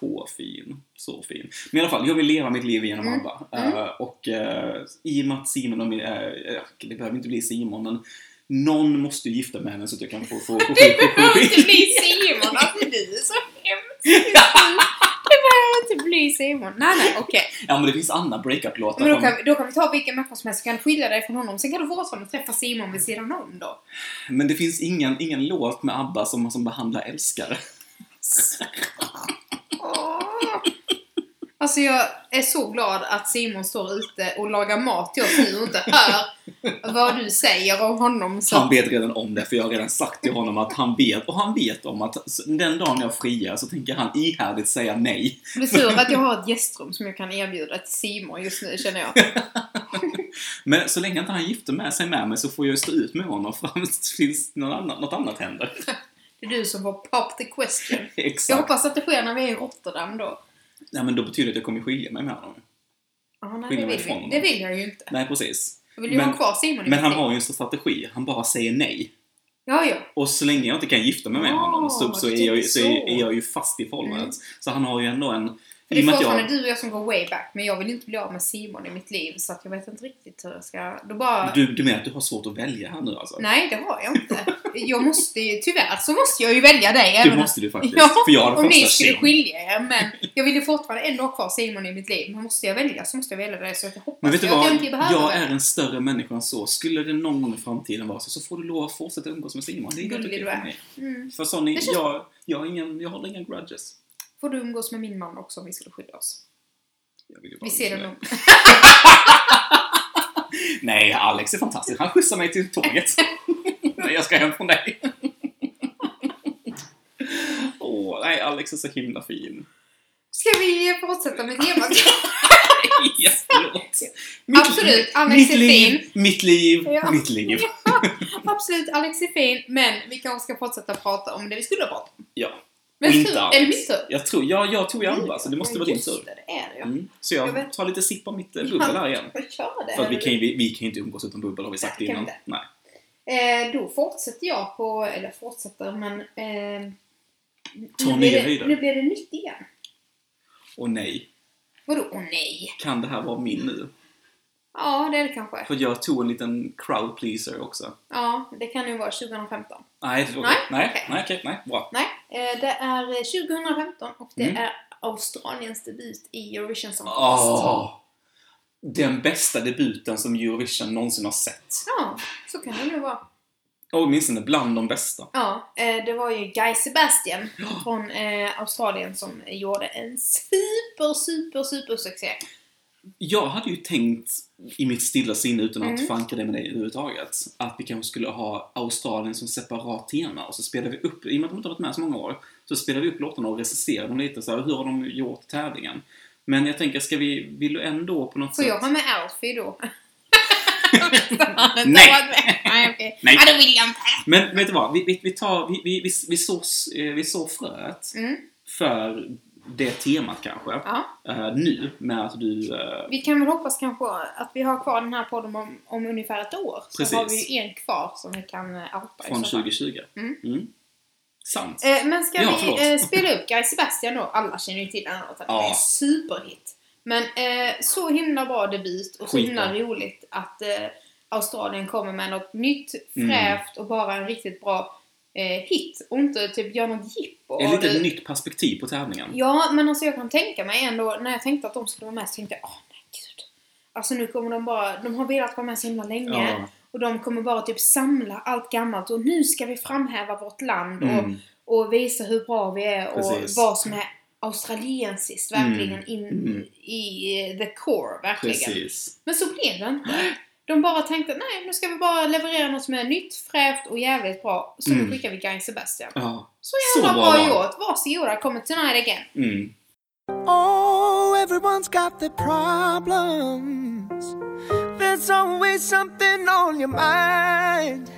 A: så fin. Så fin. Men i alla fall, jag vill leva mitt liv genom
B: Mm.
A: ABBA.
B: Mm.
A: Eh, och uh, i och med att Simon och min, eh, det behöver inte bli Simon, men någon måste ju gifta med henne så att jag kan få... få, få, få,
B: Det behöver inte bli Simon, alltså du är så hemsk. Det behöver inte bli Simon. Nej, nej, okej.
A: Ja, men det finns andra breakup-låtar.
B: Men då kan, då kan vi ta vilken människa som helst, så kan du skilja dig från honom. Sen kan du fortfarande träffa Simon vid sidan om då.
A: Men det finns ingen, ingen låt med ABBA som, som behandlar älskare.
B: Alltså jag är så glad att Simon står ute och lagar mat till oss nu och inte hör vad du säger om honom. Så
A: Han vet redan om det, för jag har redan sagt till honom att han vet, och han vet om att den dagen jag friar så tänker han ihärdigt säga nej.
B: det är tur att jag har ett gästrum som jag kan erbjuda till Simon just nu känner jag.
A: Men så länge inte han gifter med sig med mig så får jag stå ut med honom fram tills något annat, något annat händer.
B: Det är du som får pop the question. Jag
A: Exakt.
B: hoppas att det sker när vi är i Rotterdam då.
A: Ja, men då betyder det att jag kommer skilja mig med honom.
B: Ja, nej, det, vill, det vill jag ju inte.
A: Nej, precis.
B: Jag vill ju
A: Men-
B: ha kvar Simon
A: Men han har ju en strategi. Han bara säger nej.
B: Ja, ja.
A: Och så länge jag inte kan gifta mig med
B: Ja,
A: honom så, så, är jag, så är,
B: så.
A: är jag ju fast i förhållandet. Så han har ju ändå en...
B: För det
A: och
B: är fortfarande
A: jag,
B: du och jag som går way back, men jag vill inte bli av med Simon i mitt liv så att jag vet inte riktigt hur jag ska... Då bara...
A: du, du menar att du har svårt att välja här nu alltså?
B: Nej, det har jag inte. Jag måste ju, tyvärr så måste jag ju välja dig.
A: Det måste du faktiskt.
B: Ja,
A: för jag har
B: om ni skulle
A: Sim.
B: skilja er, men jag vill ju fortfarande ändå ha kvar Simon i mitt liv. Men måste jag välja så måste jag välja dig, så jag hoppas
A: Men vet du
B: jag
A: vad?
B: jag inte behöver
A: Jag är en större människa än så. Skulle det någon gång i framtiden vara så, så får du lov att fortsätta umgås med Simon. Det är helt okej för mig.
B: Mm.
A: För Sonny,
B: känns-
A: jag, jag, ingen, jag har inga grudges.
B: Får du umgås med min man också om vi skulle skilja oss? Vi ser det nog.
A: Nej, Alex är fantastisk. Han skjutsar mig till tåget. när jag ska hem från dig. Åh, nej, Alex är så himla fin.
B: Ska vi fortsätta med temat?
A: Förlåt.
B: Absolut, Alex
A: mitt
B: är
A: liv,
B: fin.
A: Mitt liv,
B: Ja.
A: mitt liv.
B: Absolut, Alex är fin, men vi kanske ska fortsätta prata om det vi skulle prata om.
A: Ja.
B: Men tur,
A: inte Alex.
B: är det min tur?
A: Jag tror, ja, jag tog ju andra, så det måste
B: Ja,
A: vara din tur.
B: Det, det är det ja.
A: Mm. Så
B: Jag
A: jag
B: vet.
A: tar lite sipp av mitt eh, bubbel här igen.
B: Kör det.
A: För att vi kan, ju, vi, vi kan ju inte umgås utan bubbel har vi sagt
B: Nej,
A: innan.
B: inte.
A: Nej.
B: Eh, då fortsätter jag på, eller fortsätter, men... Eh,
A: Ta
B: nu, blir
A: nya
B: det,
A: höjder.
B: nu blir det nytt igen.
A: Och nej,
B: Vadå, åh nej?
A: kan det här vara min nu?
B: Ja, det är det kanske.
A: För jag tog en liten crowd pleaser också.
B: Ja, det kan ju vara 2015.
A: Nej, tror
B: Nej.
A: Nej,
B: okej.
A: nej, okej, nej, bra.
B: Nej, eh, det är eh, 2015 och det
A: Mm.
B: är Australiens debut i Eurovision Song Contest.
A: Åh! Den bästa debuten som Eurovision någonsin har sett.
B: Ja, så kan det nog vara.
A: Åtminstone bland de bästa.
B: Ja, eh, det var ju Guy Sebastian från eh, Australien som gjorde en super, super, super succé.
A: Jag hade ju tänkt i mitt stilla sinne utan att
B: Mm.
A: förankra det med dig överhuvudtaget att vi kanske skulle ha Australien som separat tema och så spelar vi upp, i och med att de inte har varit med så många år, så spelar vi upp låtarna och recenserar dem lite så här, hur har de gjort tävlingen? Men jag tänker, ska vi, vill du ändå på något
B: Får
A: sätt...
B: jag vara med Alfie då?
A: Nej.
B: Nej, okej.
A: Nej.
B: Ja, det vill jag inte.
A: Men vet du vad? Vi, vi, vi, tar, vi, vi, vi, vi, sår, eh, vi sår fröet
B: Mm.
A: för det temat kanske. Eh, nu med att du... eh,
B: Vi kan väl hoppas kanske att vi har kvar den här podden om, om ungefär ett år. Så
A: Precis.
B: har vi ju en kvar som vi kan eh, outa
A: från
B: så fall.
A: 2020.
B: Mm.
A: Sant.
B: Eh, men ska
A: Ja,
B: vi spela upp Guy Sebastian då? Alla känner ju till den låten.
A: Ja.
B: Det är en superhit. Men så himla bra debut och så
A: Skitbra.
B: himla roligt att Australien kommer med något nytt,
A: Mm.
B: fräscht och bara en riktigt bra eh, hit. Och inte typ gör något jippo.
A: Ett
B: det.
A: nytt perspektiv på tävlingen.
B: Ja, men alltså jag kan tänka mig ändå, när jag tänkte att de skulle vara med så tänkte jag, åh nej gud. Alltså nu kommer de bara, de har velat vara med så himla länge.
A: Ja.
B: Och de kommer bara typ samla allt gammalt och nu ska vi framhäva vårt land och,
A: Mm.
B: och visa hur bra vi är och
A: Precis.
B: vad som är australiensiskt verkligen in
A: Mm.
B: i the core verkligen.
A: Precis.
B: Men så blev det inte. De bara tänkte nej nu ska vi bara leverera något som är nytt, fräscht och jävligt bra. Så
A: Mm.
B: nu skickar vi Guy Sebastian.
A: Ja.
B: Så
A: Så
B: jävla
A: bra
B: bra, gjort! Varsågoda, kommer tonight again.
A: Mm.
C: Oh, everyone's got their problems. There's always something on your mind.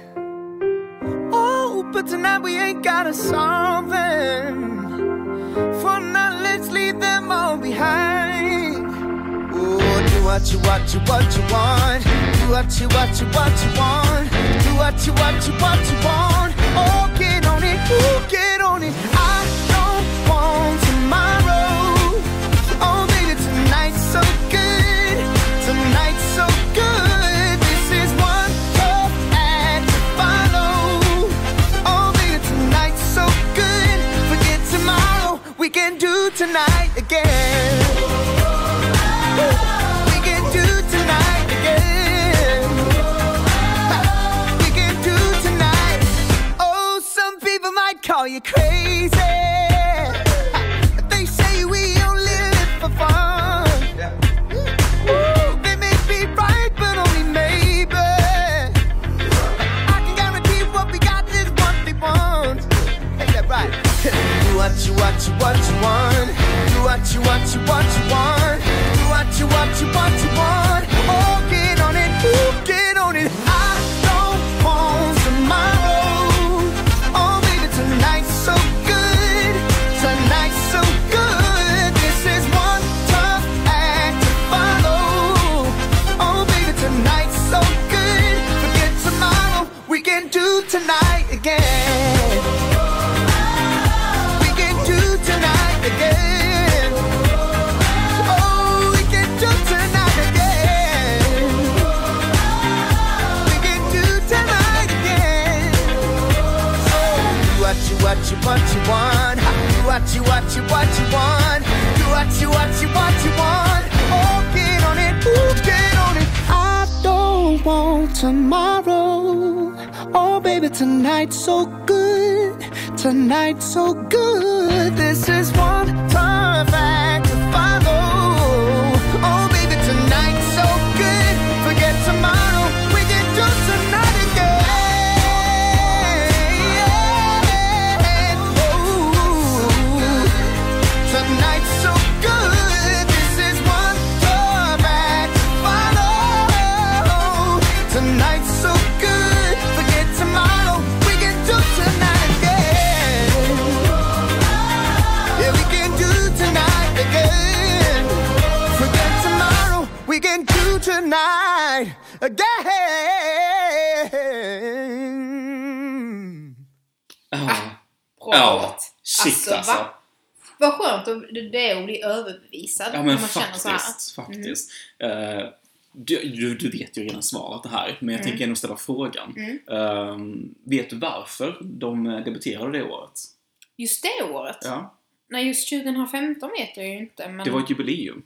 C: Oh, but tonight we ain't gotta solve them. For now, let's leave them all behind. What you, what you, what you want. Do what you, what you, what you want. Do what you, what you, what you want. Oh, get on it, oh, get on it. I don't want tomorrow. Oh, baby, tonight's so good. Tonight's so good. This is one tough act to follow. Oh, baby, tonight's so good. Forget tomorrow. We can do tonight again. We call you crazy. They say we only live for fun. Ooh, they may be right, but only maybe. I can guarantee what we got is what they want. Ain't that right? Do what you, what you, what you want. Do what you, what you, what you want. Do what you, what you, what you want. What you want. Do what you, what you, what you want. Do what you, what you, what you want. Oh, get on it, ooh, get on it. I don't want tomorrow. Oh, baby, tonight's so good. Tonight's so good. This is one perfect
A: shit alltså.
B: va? Vad skönt att det är att bli överbevisad.
A: Ja
B: när
A: men
B: man
A: faktiskt, faktiskt. Eh, du, du, du vet ju redan svaret det här, men jag tänker ändå ställa frågan. Eh, vet du varför de debuterade det året?
B: Just det året?
A: Ja,
B: Nej, just 2015 vet jag ju inte. Men...
A: det var ett jubileum.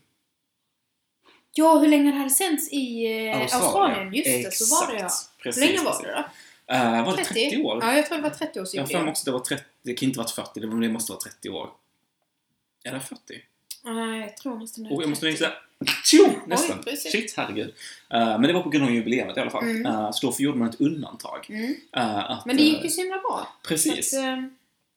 B: Ja, hur länge det hade sänts i eh, Australien. Just det, så var det ja.
A: Exakt.
B: Hur
A: Precis,
B: länge var
A: precis.
B: det då?
A: Eh, var det 30 år?
B: Ja, jag tror det var 30
A: Jag har också det var 30, det kan inte varit 40, det det måste vara 30 år. Är det 40?
B: Nej, jag tror nästan det
A: Och jag måste
B: 30.
A: gissa. Tjo! Nästan.
B: precis.
A: Shit, herregud. Eh, men det var på grund av jubileet i alla fall.
B: Mm.
A: Eh, så då gjorde man ett undantag.
B: Mm.
A: Eh, att,
B: Men det gick ju så himla bra.
A: Precis.
B: Att,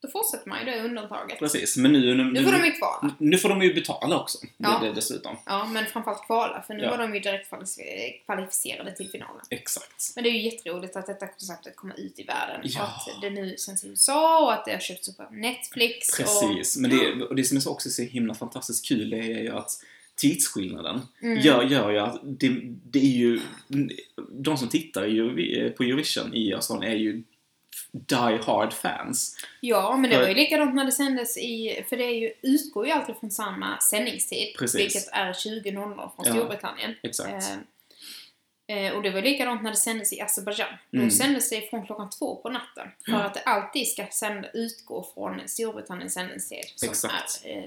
B: då fortsätter man ju det undantaget.
A: Precis, men nu... Nu,
B: Nu får de ju kvala.
A: nu får de ju betala också.
B: Ja.
A: Det, dessutom.
B: Ja, men framförallt kvala, för nu
A: Ja.
B: var de ju direkt kvalific- kvalificerade till finalen.
A: Exakt.
B: Men det är ju jätteroligt att detta konceptet kommer ut i världen.
A: Ja.
B: Och att det nu sänds i USA och att det har köpts upp av Netflix. Och,
A: Precis. Men det, och det som är så också så himla fantastiskt kul det är ju att tidsskillnaden
B: Mm.
A: gör, gör ju att det, det är ju... De som tittar ju, på Eurovision i Australien är ju die hard fans.
B: Ja, men det var ju likadant när det sändes i... För det är ju, utgår ju alltid från samma sändningstid.
A: Precis.
B: Vilket är 20.00 från
A: Ja,
B: Storbritannien.
A: Exakt.
B: Eh, eh, och det var likadant när det sändes i Azerbajdzjan.
A: Mm.
B: Då sändes det från klockan två på natten. För
A: Ja.
B: att det alltid ska sända, utgå från Storbritanniens sändningstid som
A: Exakt.
B: är eh,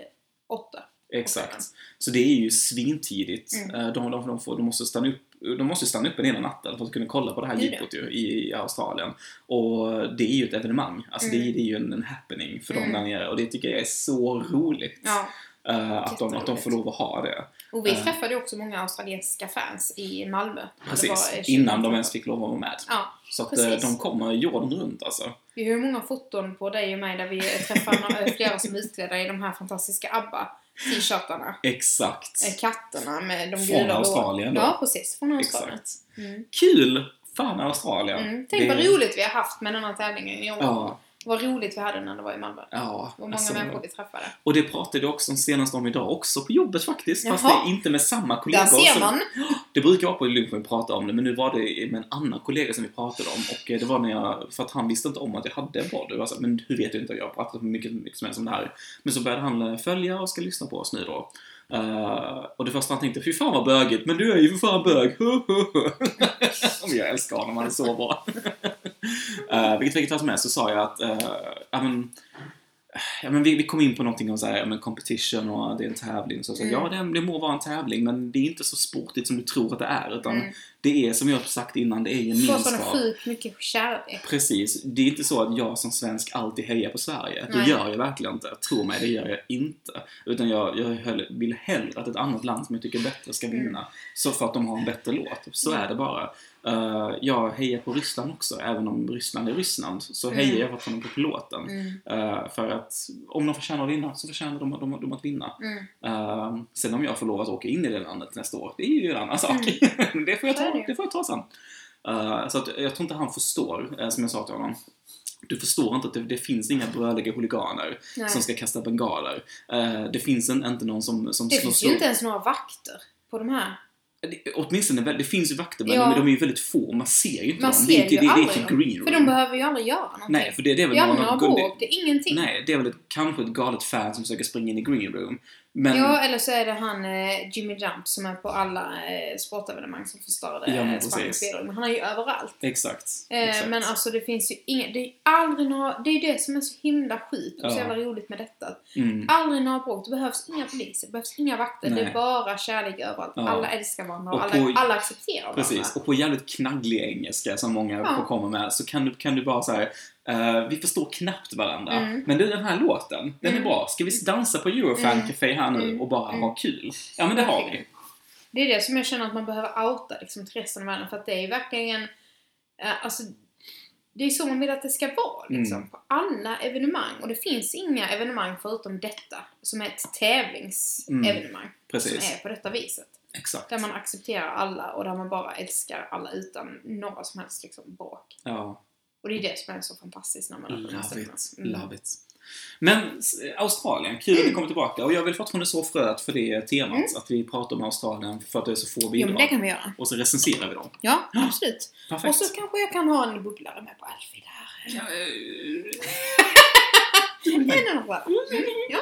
B: åtta.
A: Exakt. Så det är ju svintidigt.
B: Mm.
A: Eh, De, de, de, får, de måste stanna upp de måste stanna uppe hela natten för att kunna kolla på det här jippot ju, i, i Australien. Och det är ju ett evenemang. Alltså det,
B: Mm.
A: det är ju en, en happening för dem
B: Mm.
A: där nere. Och det tycker jag är så roligt.
B: Ja.
A: eh, att, de, att de får lov att ha det.
B: Och vi
A: Eh.
B: träffade också många australiensiska fans i Malmö. Det
A: Precis. Innan
B: 2015.
A: de ens fick lov att vara med.
B: Ja,
A: Så att
B: precis.
A: eh, de kommer jorden runt alltså.
B: vi har ju många foton på dig och mig där vi träffar flera som är utklädda i de här fantastiska ABBA-t-shirtarna.
A: Exakt.
B: Eh, Katterna med de
A: Från
B: gula blåa-
A: Australien då.
B: Ja, precis. Från Australien.
A: Exakt.
B: Mm.
A: Kul! Fan Australien.
B: Mm. Tänk vad roligt vi har haft med den här tävlingen i år.
A: Ja,
B: Vad roligt vi hade när det var i Malmö.
A: ja.
B: Vad många
A: alltså,
B: människor vi träffade.
A: Och det pratade jag också senast om idag också på jobbet faktiskt. Fast
B: Jaha.
A: det är inte med samma kollegor.
B: Där ser
A: som-
B: man.
A: Det brukar vara på lunchen vi pratar om det, men nu var det med en annan kollega som vi pratade om. Och eh, det var när jag, för att han visste inte om att jag hade en podd. Och jag var så här, men hur vet du inte? Jag har pratat mycket, mycket som helst om det här. Men så började han eh, följa och ska lyssna på oss nu då. Eh, och det första han tänkte, fy fan vad bögigt, men du är ju för fan bög. Om jag älskar honom, han är så bra. uh, vilket vilket var som helst så sa jag att, uh, ja men, Ja, men vi, vi kom in på någonting om så här, ja, men competition och det är en tävling. Så, så,
B: Mm.
A: Ja, det, det må vara en tävling, men det är inte så sportigt som du tror att det är. Utan
B: Mm.
A: det är, som jag har sagt innan, det är
B: Får sån
A: gemenskap.
B: sjukt mycket kärlek.
A: Precis. Det är inte så att jag som svensk alltid hejar på Sverige. Det
B: Nej.
A: gör jag verkligen inte. Tro mig, det gör jag inte. Utan jag, jag vill hellre att ett annat land som jag tycker är bättre ska vinna. Så för att de har en bättre låt. Så
B: Mm.
A: är det bara. Eh, jag hejar på Ryssland också, även om Ryssland är Ryssland. Så
B: Mm.
A: hejar jag för att de är på låten.
B: Mm.
A: Eh, för att om de förtjänar att vinna så förtjänar de, de, de att vinna.
B: Mm.
A: Eh, sen om jag får lov att åka in i det landet nästa år, det är ju en annan sak. det, får jag ta,
B: det.
A: det får jag ta sen. Så att jag tror inte han förstår, som jag sa till honom. Du förstår inte att det, det finns inga bröliga huliganer
B: Nej.
A: som ska kasta bengaler. Det finns en, inte någon som, som
B: Det
A: slår-
B: finns ju inte ens några vakter på de här.
A: Det, åtminstone, det finns ju vakter men
B: Ja.
A: de, de är ju väldigt få, man ser ju inte
B: Man
A: dem.
B: ser
A: det, är
B: ju
A: det, det är
B: aldrig
A: inte
B: dem.
A: green room.
B: För de behöver ju aldrig göra någonting.
A: Nej, för det, det är väl
B: det är
A: någon
B: några bråk, det är ingenting.
A: Nej, det är väl ett, kanske ett galet fan som försöker springa in i green room. Men,
B: Ja, eller så är det han eh, Jimmy Jump som är på alla eh, sportevenemang som förstörde
A: Ja, men
B: eh, Spaniens
A: precis.
B: spelrum. Men han är ju överallt.
A: exakt.
B: Eh,
A: exakt.
B: men alltså det finns ju inga, det är ju aldrig några, det är ju det som är så himla sjukt och så
A: Ja.
B: jävla roligt med detta.
A: mm.
B: Aldrig några bråk, det behövs inga poliser, det behövs inga vakter, det
A: Nej.
B: är bara kärlek överallt.
A: Ja.
B: Alla älskar varandra och,
A: Och
B: alla,
A: på-
B: alla accepterar varandra.
A: Precis, och på jävligt knagglig engelska som många
B: Ja.
A: komma med så kan du, kan du bara säga vi förstår knappt varandra.
B: Mm.
A: Men du, den här låten, den är
B: Mm.
A: bra. Ska vi dansa på Eurofan
B: Mm.
A: Café här nu
B: Mm.
A: och bara
B: Mm.
A: ha kul? Ja, men det har vi.
B: Det är det som jag känner att man behöver outa liksom, till resten av världen för att det är ju verkligen, eh, alltså det är så man vill att det ska vara liksom. På alla evenemang. Och det finns inga evenemang förutom detta som är ett tävlingsevenemang.
A: Precis.
B: Som är på detta viset.
A: Exakt.
B: Där man accepterar alla och där man bara älskar alla utan några som helst liksom, bråk.
A: Ja,
B: Och det är det som är så fantastiskt när man här
A: love it.
B: Mm.
A: Love it. Men Australien, kul att ni kommer tillbaka. Och jag vill fortfarande så fröet för det temat. Att vi pratar om Australien för att det är så få
B: Mm. Jo,
A: bidrag.
B: men det kan vi göra.
A: Och så recenserar vi dem.
B: Ja, absolut.
A: Perfekt.
B: Och så kanske jag kan ha en bubblare med på Alfie där.
A: Ja, eh,
B: nog bra. Mm, ja.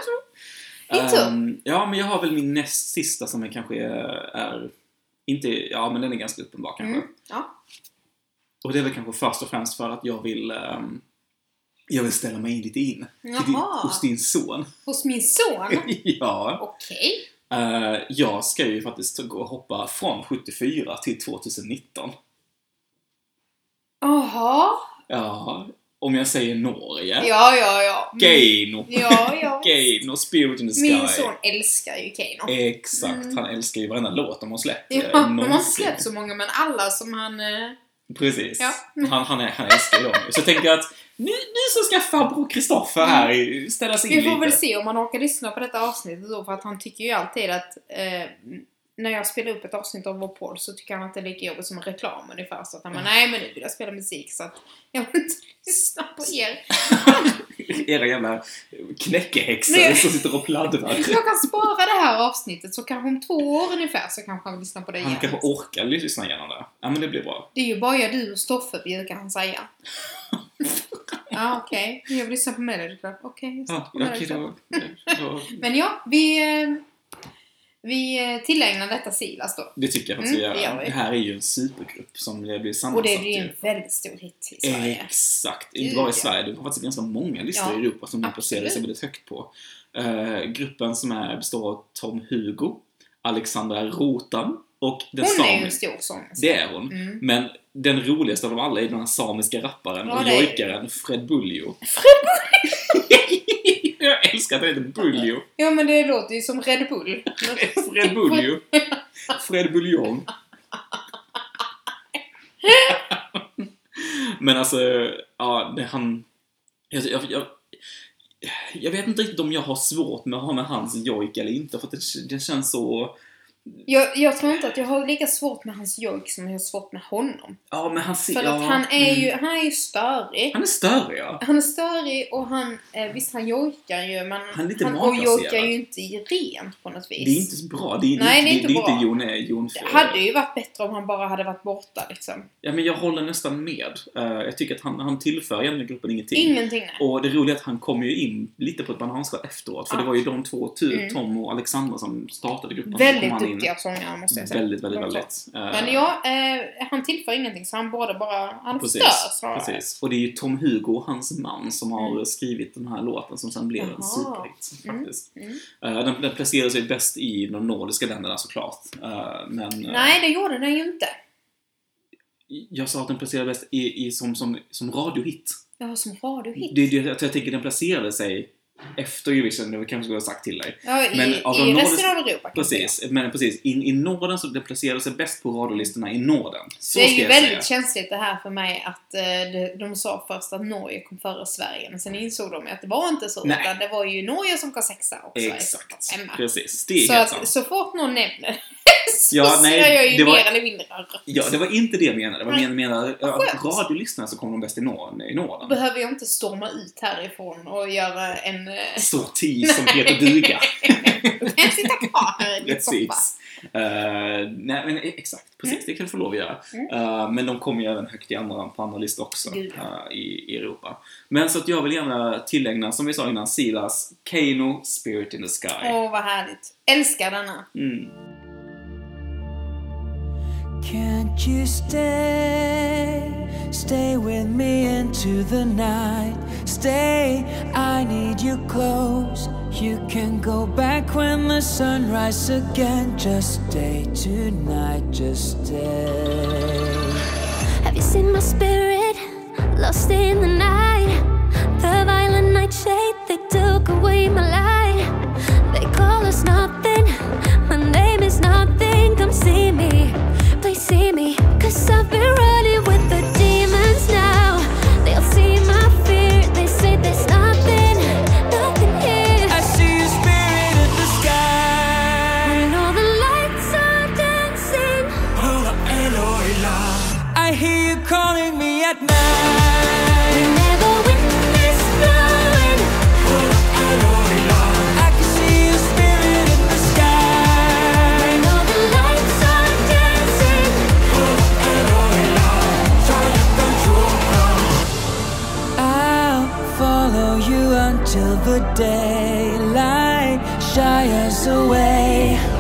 B: Din tur.
A: Ehm, ja, men jag har väl min näst sista som är kanske är, är inte, ja men den är ganska uppenbar kanske.
B: Mm. Ja.
A: Och det är väl kanske först och främst för att jag vill ehm, jag vill ställa mig in lite in till din, hos din son.
B: Hos min son?
A: ja.
B: Okej.
A: Eh, jag ska ju faktiskt gå och hoppa från 74 till 2019.
B: Jaha.
A: Ja, om jag säger Norge.
B: Ja, ja, ja. Mm.
A: Geino.
B: Ja, ja.
A: Geino, Spirit in the Sky.
B: Min son älskar ju Kano.
A: Exakt,
B: Mm.
A: han älskar ju varenda låt de har släppt. eh,
B: Ja, de har släppt så många, men alla som han...
A: Precis.
B: Ja.
A: Han, han, är, han älskar dem. Så jag tänker att nu, nu så ska farbror Kristoffer här i- ställa sig in
B: Vi får
A: lite.
B: väl se om han orkar lyssna på detta avsnittet då, för att han tycker ju alltid att eh, när jag spelar upp ett avsnitt av vår podd så tycker han att det är lika jobbigt som en reklam ungefär. Så att han bara, nej men nu vill jag spela musik så att jag vill inte lyssna på er.
A: Era jävla knäckehäxor som sitter och pladdrar.
B: Jag kan spara det här avsnittet så kanske om två år ungefär så kanske han vill lyssna på det
A: Han
B: igen.
A: kanske orkar lyssna igenom det. Ja, men det blir bra.
B: Det är ju bara du och Stoffe brukar han säga. Ja, okej. Jag vill lyssna på Melody Club. Okej, jag lyssnar
A: Ja,
B: på Melody
A: okej,
B: Club.
A: då, då,
B: Men ja, vi, eh, vi eh, tillägnar detta Silas då.
A: det tycker jag
B: Mm,
A: vi
B: det
A: gör. Det här är ju en supergrupp som blir sammansatt
B: Och det blir ju en väldigt stor hit i Sverige.
A: Exakt.
B: Gud,
A: Inte bara i. Sverige, det har faktiskt ganska många listor
B: Ja,
A: i Europa som de placerar sig väldigt högt på. Eh, gruppen som är, består av Tom Hugo, Alexandra Rotan och den
B: Hon är ju en stor sångerska.
A: Det är hon.
B: Mm.
A: Men den roligaste av dem alla är den här samiska rapparen
B: Ja,
A: och jojkaren Fred Bullio. Fred Jag älskar att det heter Bullio.
B: Ja, men det låter ju som Red Bull.
A: Fred Bullio. Fred Buljong. Men alltså, ja, det, han... Jag, jag, jag, vet inte riktigt om jag har svårt med att ha med hans jojk eller inte, för det, det känns så...
B: Jag, jag tror inte att jag har lika svårt med hans jojk som jag har svårt med honom.
A: Ja, men han ser...
B: För
A: ja,
B: att han är ju,
A: mm.
B: han är ju störig.
A: Han är större, ja.
B: Han är störig och han, eh, visst han jojkar ju men
A: Han är lite
B: och
A: malplacerad.
B: jojkar ju inte rent på något vis.
A: Det är inte så bra. Det är,
B: Nej, det är
A: det,
B: inte
A: det är
B: bra.
A: inte Jon, eh, Jon
B: Det hade ju varit bättre om han bara hade varit borta liksom.
A: Ja, men jag håller nästan med. Eh, jag tycker att han, han tillför egentligen gruppen ingenting.
B: Ingenting nej.
A: Och det roliga är att han kom ju in lite på ett bananskal efteråt. För
B: Ja.
A: det var ju de två,
B: Mm.
A: Tom och Alexandra, som startade gruppen.
B: Väldigt
A: han
B: duktiga sångare måste jag säga.
A: Väldigt, väldigt, väldigt. Eh,
B: Men ja, eh, han tillför ingenting så han borde bara, han
A: Precis,
B: förstör snarare.
A: precis. Och det är ju Tom Hugo, hans man, som har
B: Mm.
A: skrivit den här låten som sen blev en
B: Jaha.
A: superhit.
B: Mm,
A: Faktiskt.
B: mm.
A: Eh, den, den placerar sig bäst i de nordiska länderna såklart. Eh, men
B: Nej, det gjorde den ju inte.
A: jag sa att den placerar bäst i, i, som, som, som radiohit.
B: Ja, som radiohit.
A: Det det jag, jag tänker den placerade sig efter Eurovision, det kanske skulle ha sagt till dig.
B: Ja, i,
A: Men av
B: i resten av Europa jag.
A: Precis, men precis. In, I Norden så det placerade sig bäst på radiolistorna i Norden. Så
B: Det är ju väldigt
A: säga.
B: känsligt det här för mig att eh, de, de sa först att Norge kom före Sverige men sen insåg de att det var inte så
A: Nej.
B: utan det var ju Norge som kom sexa som
A: Exakt. Precis, det är
B: Så
A: helt
B: att
A: sant.
B: så fort någon nämner så
A: Ja, nej,
B: jag ju
A: det var-
B: mer eller mindre.
A: Ja, det var inte det jag menade. Det var
B: Nej.
A: jag menade
B: Vad
A: att
B: skönt.
A: radiolyssnarna så kom de bäst i, Norden, Norden.
B: behöver jag inte storma ut härifrån och göra en... eh,
A: Sorti som Peter Duga.
B: en sitta kvar här i din soffa.
A: Eh, nej men exakt, precis. Det kan du få lov att göra. Eh, men de kommer ju även högt i andra, på andra listor också eh, i, i Europa. Men så att jag vill gärna tillägna, som vi sa innan, Silas Kano Spirit in the Sky.
B: Åh, vad härligt. Älskar denna.
A: Mm.
C: Can't you stay? Stay with me into the night. Stay, I need you close. You can go back when the sun rises again. Just stay tonight, just stay.
F: Have you seen my spirit lost in the night? The violent nightshade, they took away my light. They call us nothing. My name is nothing. Come see me, see me. Cause I've been running with the demons
C: until the daylight shies away.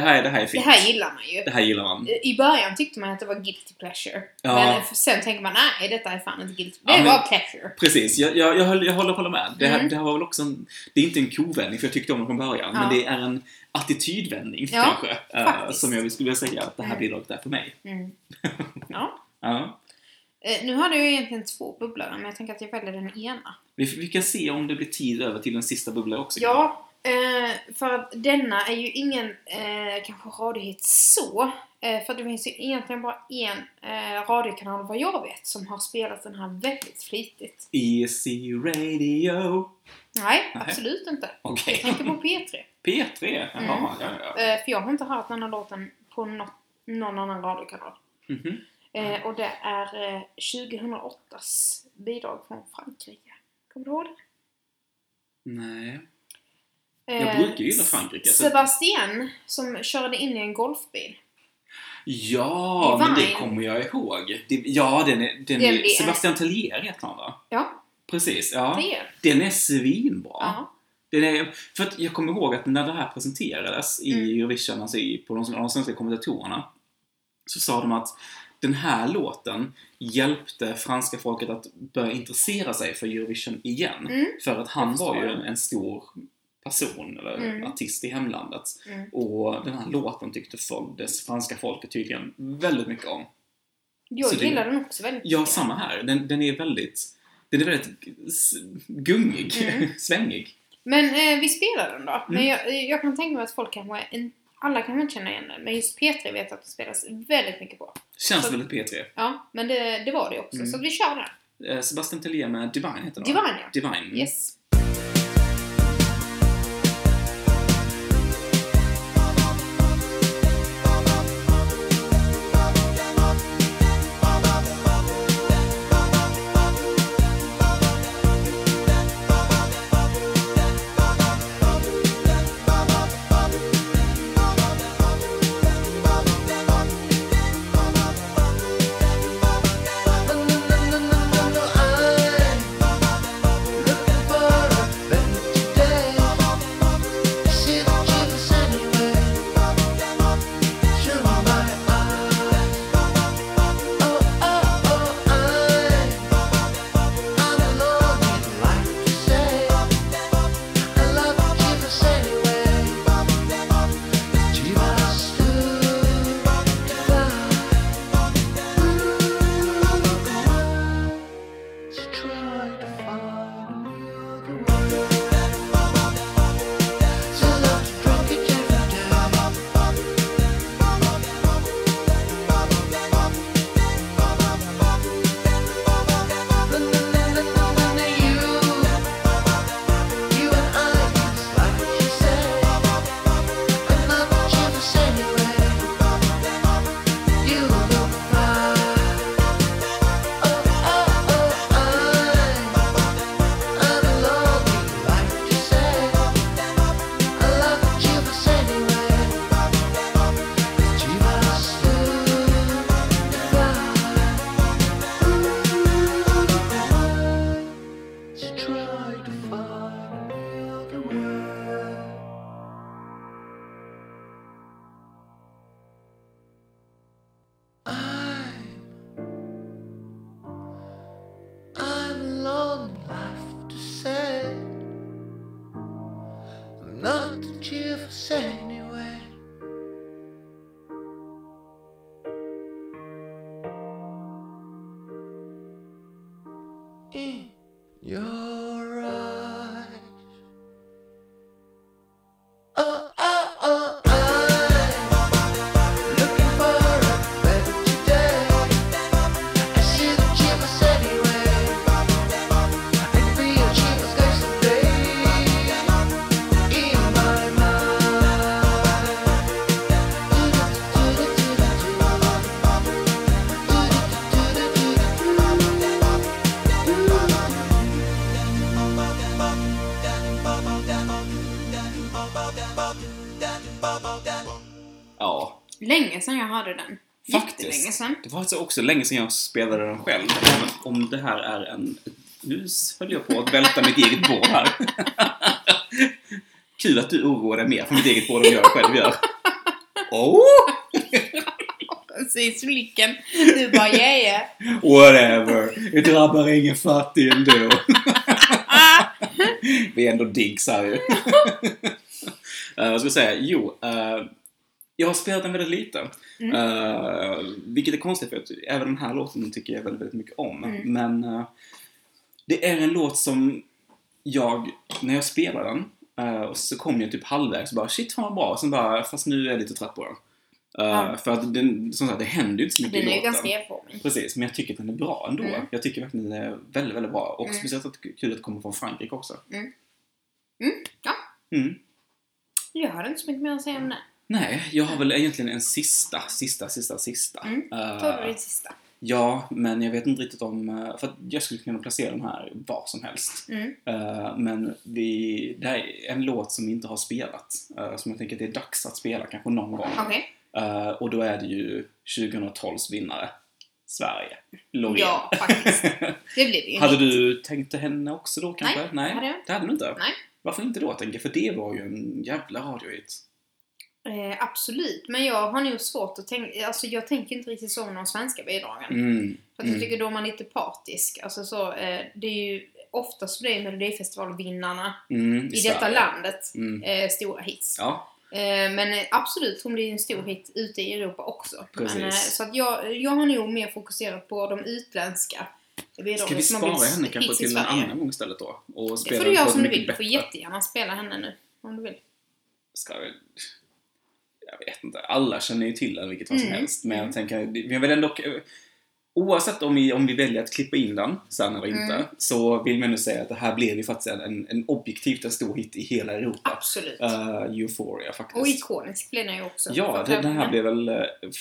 A: Här, det, här, det här är
B: Det
A: fint.
B: här gillar man ju.
A: Det här gillar man.
B: I början tyckte man att det var guilty pleasure.
A: Ja.
B: Men sen tänker man nej, detta är fan inte guilty. Det
A: Ja,
B: bara pleasure.
A: Precis, jag, jag, jag, håller, jag håller med. Det här,
B: Mm.
A: det här var väl också en, Det är inte en kovändning, för jag tyckte om det från början.
B: Ja.
A: Men det är en attitydvändning,
B: Ja,
A: kanske. eh,
B: faktiskt.
A: som jag skulle vilja säga att det här
B: Mm.
A: bidraget är för mig.
B: Mm. Ja.
A: Ja.
B: Eh, Nu hade jag ju egentligen två bubblor, men jag tänker att jag väljer den ena.
A: Vi, vi kan se om det blir tid över till den sista bubblan också.
B: Ja, eh, för att denna är ju ingen eh, kanske radiohit så. Eh, för det finns ju egentligen bara en eh, radiokanal vad jag vet som har spelat den här väldigt flitigt.
A: Easy Radio.
B: Nej,
A: Nej.
B: absolut inte.
A: Okej.
B: Jag tänker på P3.
A: P3? Jaha,
B: Mm.
A: ja, ja.
B: Eh, för jag har inte hört den här låten på något, någon annan radiokanal.
A: Mhm.
B: Eh, och det är eh, 2008s bidrag från Frankrike. Kommer du ihåg det?
A: Nej.
B: Eh,
A: Jag brukar gilla Frankrike. Så...
B: Sebastien som körde in i en golfbil.
A: Ja, men det kommer jag ihåg. Det, ja, den är... Den är Sebastian Tellier heter han va?
B: Ja,
A: Precis, ja.
B: det
A: Den är svinbra.
B: ja.
A: Den är, för att jag kommer ihåg att när det här presenterades i
B: Mm.
A: Eurovision, alltså i, på de, de svenska kommentatorerna, så sa de att den här låten hjälpte franska folket att börja intressera sig för Eurovision igen.
B: Mm.
A: För att han var ju en, en stor person, eller
B: Mm.
A: artist i hemlandet.
B: Mm.
A: Och den här låten tyckte folk, det franska folket tydligen väldigt mycket om.
B: Jag
A: Så det-
B: gillar den också väldigt
A: Ja,
B: mycket.
A: samma här. Den, den är väldigt... Den är väldigt gungig,
B: Mm.
A: svängig.
B: Men eh, vi spelar den då. Men
A: Mm.
B: jag, jag kan tänka mig att folk kanske, alla kan inte känna igen den. Men just P3 vet jag att det spelas väldigt mycket på.
A: Känns
B: Så-
A: väldigt P3.
B: Ja, men det, det var det också.
A: Mm.
B: Så vi kör den.
A: Eh, Sebastian Tellier med Divine heter den?
B: Divine ja.
A: Divine.
B: Yes. Hörde den.
A: Faktiskt.
B: Jättelänge sedan.
A: det var alltså också länge sedan jag spelade den själv. Även om det här är en... Nu höll jag på att välta mitt eget bord här. Kul att du oroar dig mer för mitt eget bord än jag själv gör. Oh!
B: Precis, blicken. Du bara yeah, yeah.
A: Whatever. Det drabbar ingen fattig ändå. Vi är ändå diggs här ju. uh, vad ska jag säga? Jo, eh, jag har spelat den väldigt lite. Eh, vilket är konstigt för att även den här låten tycker jag väldigt, väldigt mycket om.
B: Mm.
A: Men eh, det är en låt som jag, när jag spelar den, och så kom jag typ halvvägs och bara shit fan vad bra. Sen bara, fast nu är jag lite trött på den.
B: Ja.
A: För att den, som sagt, det händer ju inte så mycket
B: Den
A: i
B: är ju
A: låten.
B: ganska enformig.
A: Precis, men jag tycker att den är bra ändå.
B: Mm.
A: Jag tycker verkligen den är väldigt, väldigt bra. Och
B: Mm.
A: speciellt att är kul att det kommer från Frankrike också.
B: Ja.
A: Mm.
B: Jag har inte så mycket mer att säga om det.
A: Nej, jag har väl egentligen en sista, sista, sista, sista.
B: Mm.
A: Eh,
B: Tar du ditt sista?
A: ja, men jag vet inte riktigt om... eh, För att jag skulle kunna placera den här var som helst.
B: Mm.
A: Eh, men vi, det här är en låt som vi inte har spelat. eh, som jag tänker att det är dags att spela kanske någon gång.
B: Okej.
A: Eh, och då är det ju 2012s vinnare, Sverige. Loreen.
B: Ja, faktiskt. Det blev ju
A: Hade du tänkt henne också då kanske?
B: Nej, det hade jag.
A: Det hade du inte?
B: Nej.
A: Varför inte då tänker jag? För det var ju en jävla radiohit.
B: Eh, absolut, men jag har nog svårt att tänka, alltså jag tänker inte riktigt så om de svenska bidragen.
A: Mm.
B: För att jag tycker då är man lite partisk. Alltså så, eh, det är ju oftast blir Melodifestivalvinnarna
A: Mm,
B: i detta landet
A: Mm.
B: eh, stora hits.
A: Ja,
B: Eh, men eh, absolut, hon blir en stor hit ute i Europa också. Men, eh, så att jag, jag har nog mer fokuserat på de utländska Det blir
A: Ska vi spara henne kanske till en annan gång istället då? Och
B: Det
A: spela
B: får du göra som du vill. Du får jättegärna spela henne nu. Om du vill.
A: ska väl... Jag vet inte. Alla känner ju till den vilket fall som
B: Mm.
A: helst. Men jag tänker, vi vill ändå... Oavsett om vi, om vi väljer att klippa in den sen eller inte,
B: Mm.
A: så vill man nu säga att det här blev ju faktiskt en, en, objektivt en stor hit i hela Europa.
B: Absolut.
A: Uh, Euphoria faktiskt.
B: Och ikonisk blir den ju också.
A: Ja, det, den här blev väl eh,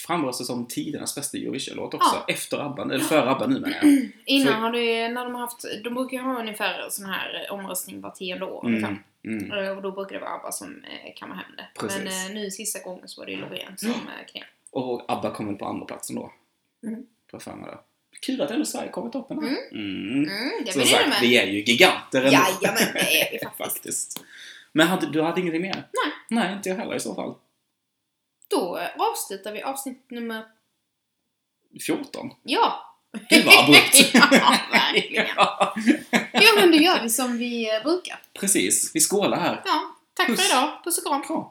A: framröstad som tidernas bästa Eurovision-låt också.
B: Ja.
A: Efter ABBA, eller före ABBA nu menar jag.
B: Innan
A: för-
B: har det när de har haft, de brukar ju ha ungefär sån här omröstning var tionde år ungefär.
A: Mm, mm.
B: Eh, Och då brukar det vara ABBA som eh, kammar hem det.
A: Precis.
B: Men eh, nu sista gången så var det ju Loreen som eh, knep.
A: Och ABBA kom väl på andra platsen då.
B: Mm.
A: Jag för mig det. Kul att ändå Sverige kom i toppen här. Mm.
B: Mm, det
A: Som sagt,
B: med.
A: vi är ju giganter ändå.
B: Jajamän, det är vi faktiskt.
A: faktiskt. Men hade, du hade ingenting mer?
B: Nej.
A: Nej, inte jag heller i så fall.
B: Då eh, avslutar vi avsnitt nummer...
A: 14.
B: Ja!
A: Gud vad abrupt!
B: ja, verkligen.
A: ja,
B: Ja, men då gör vi som vi eh, brukar.
A: precis. Vi skålar här.
B: Ja, tack
A: Puss.
B: för idag. Puss och kram.
A: Kram.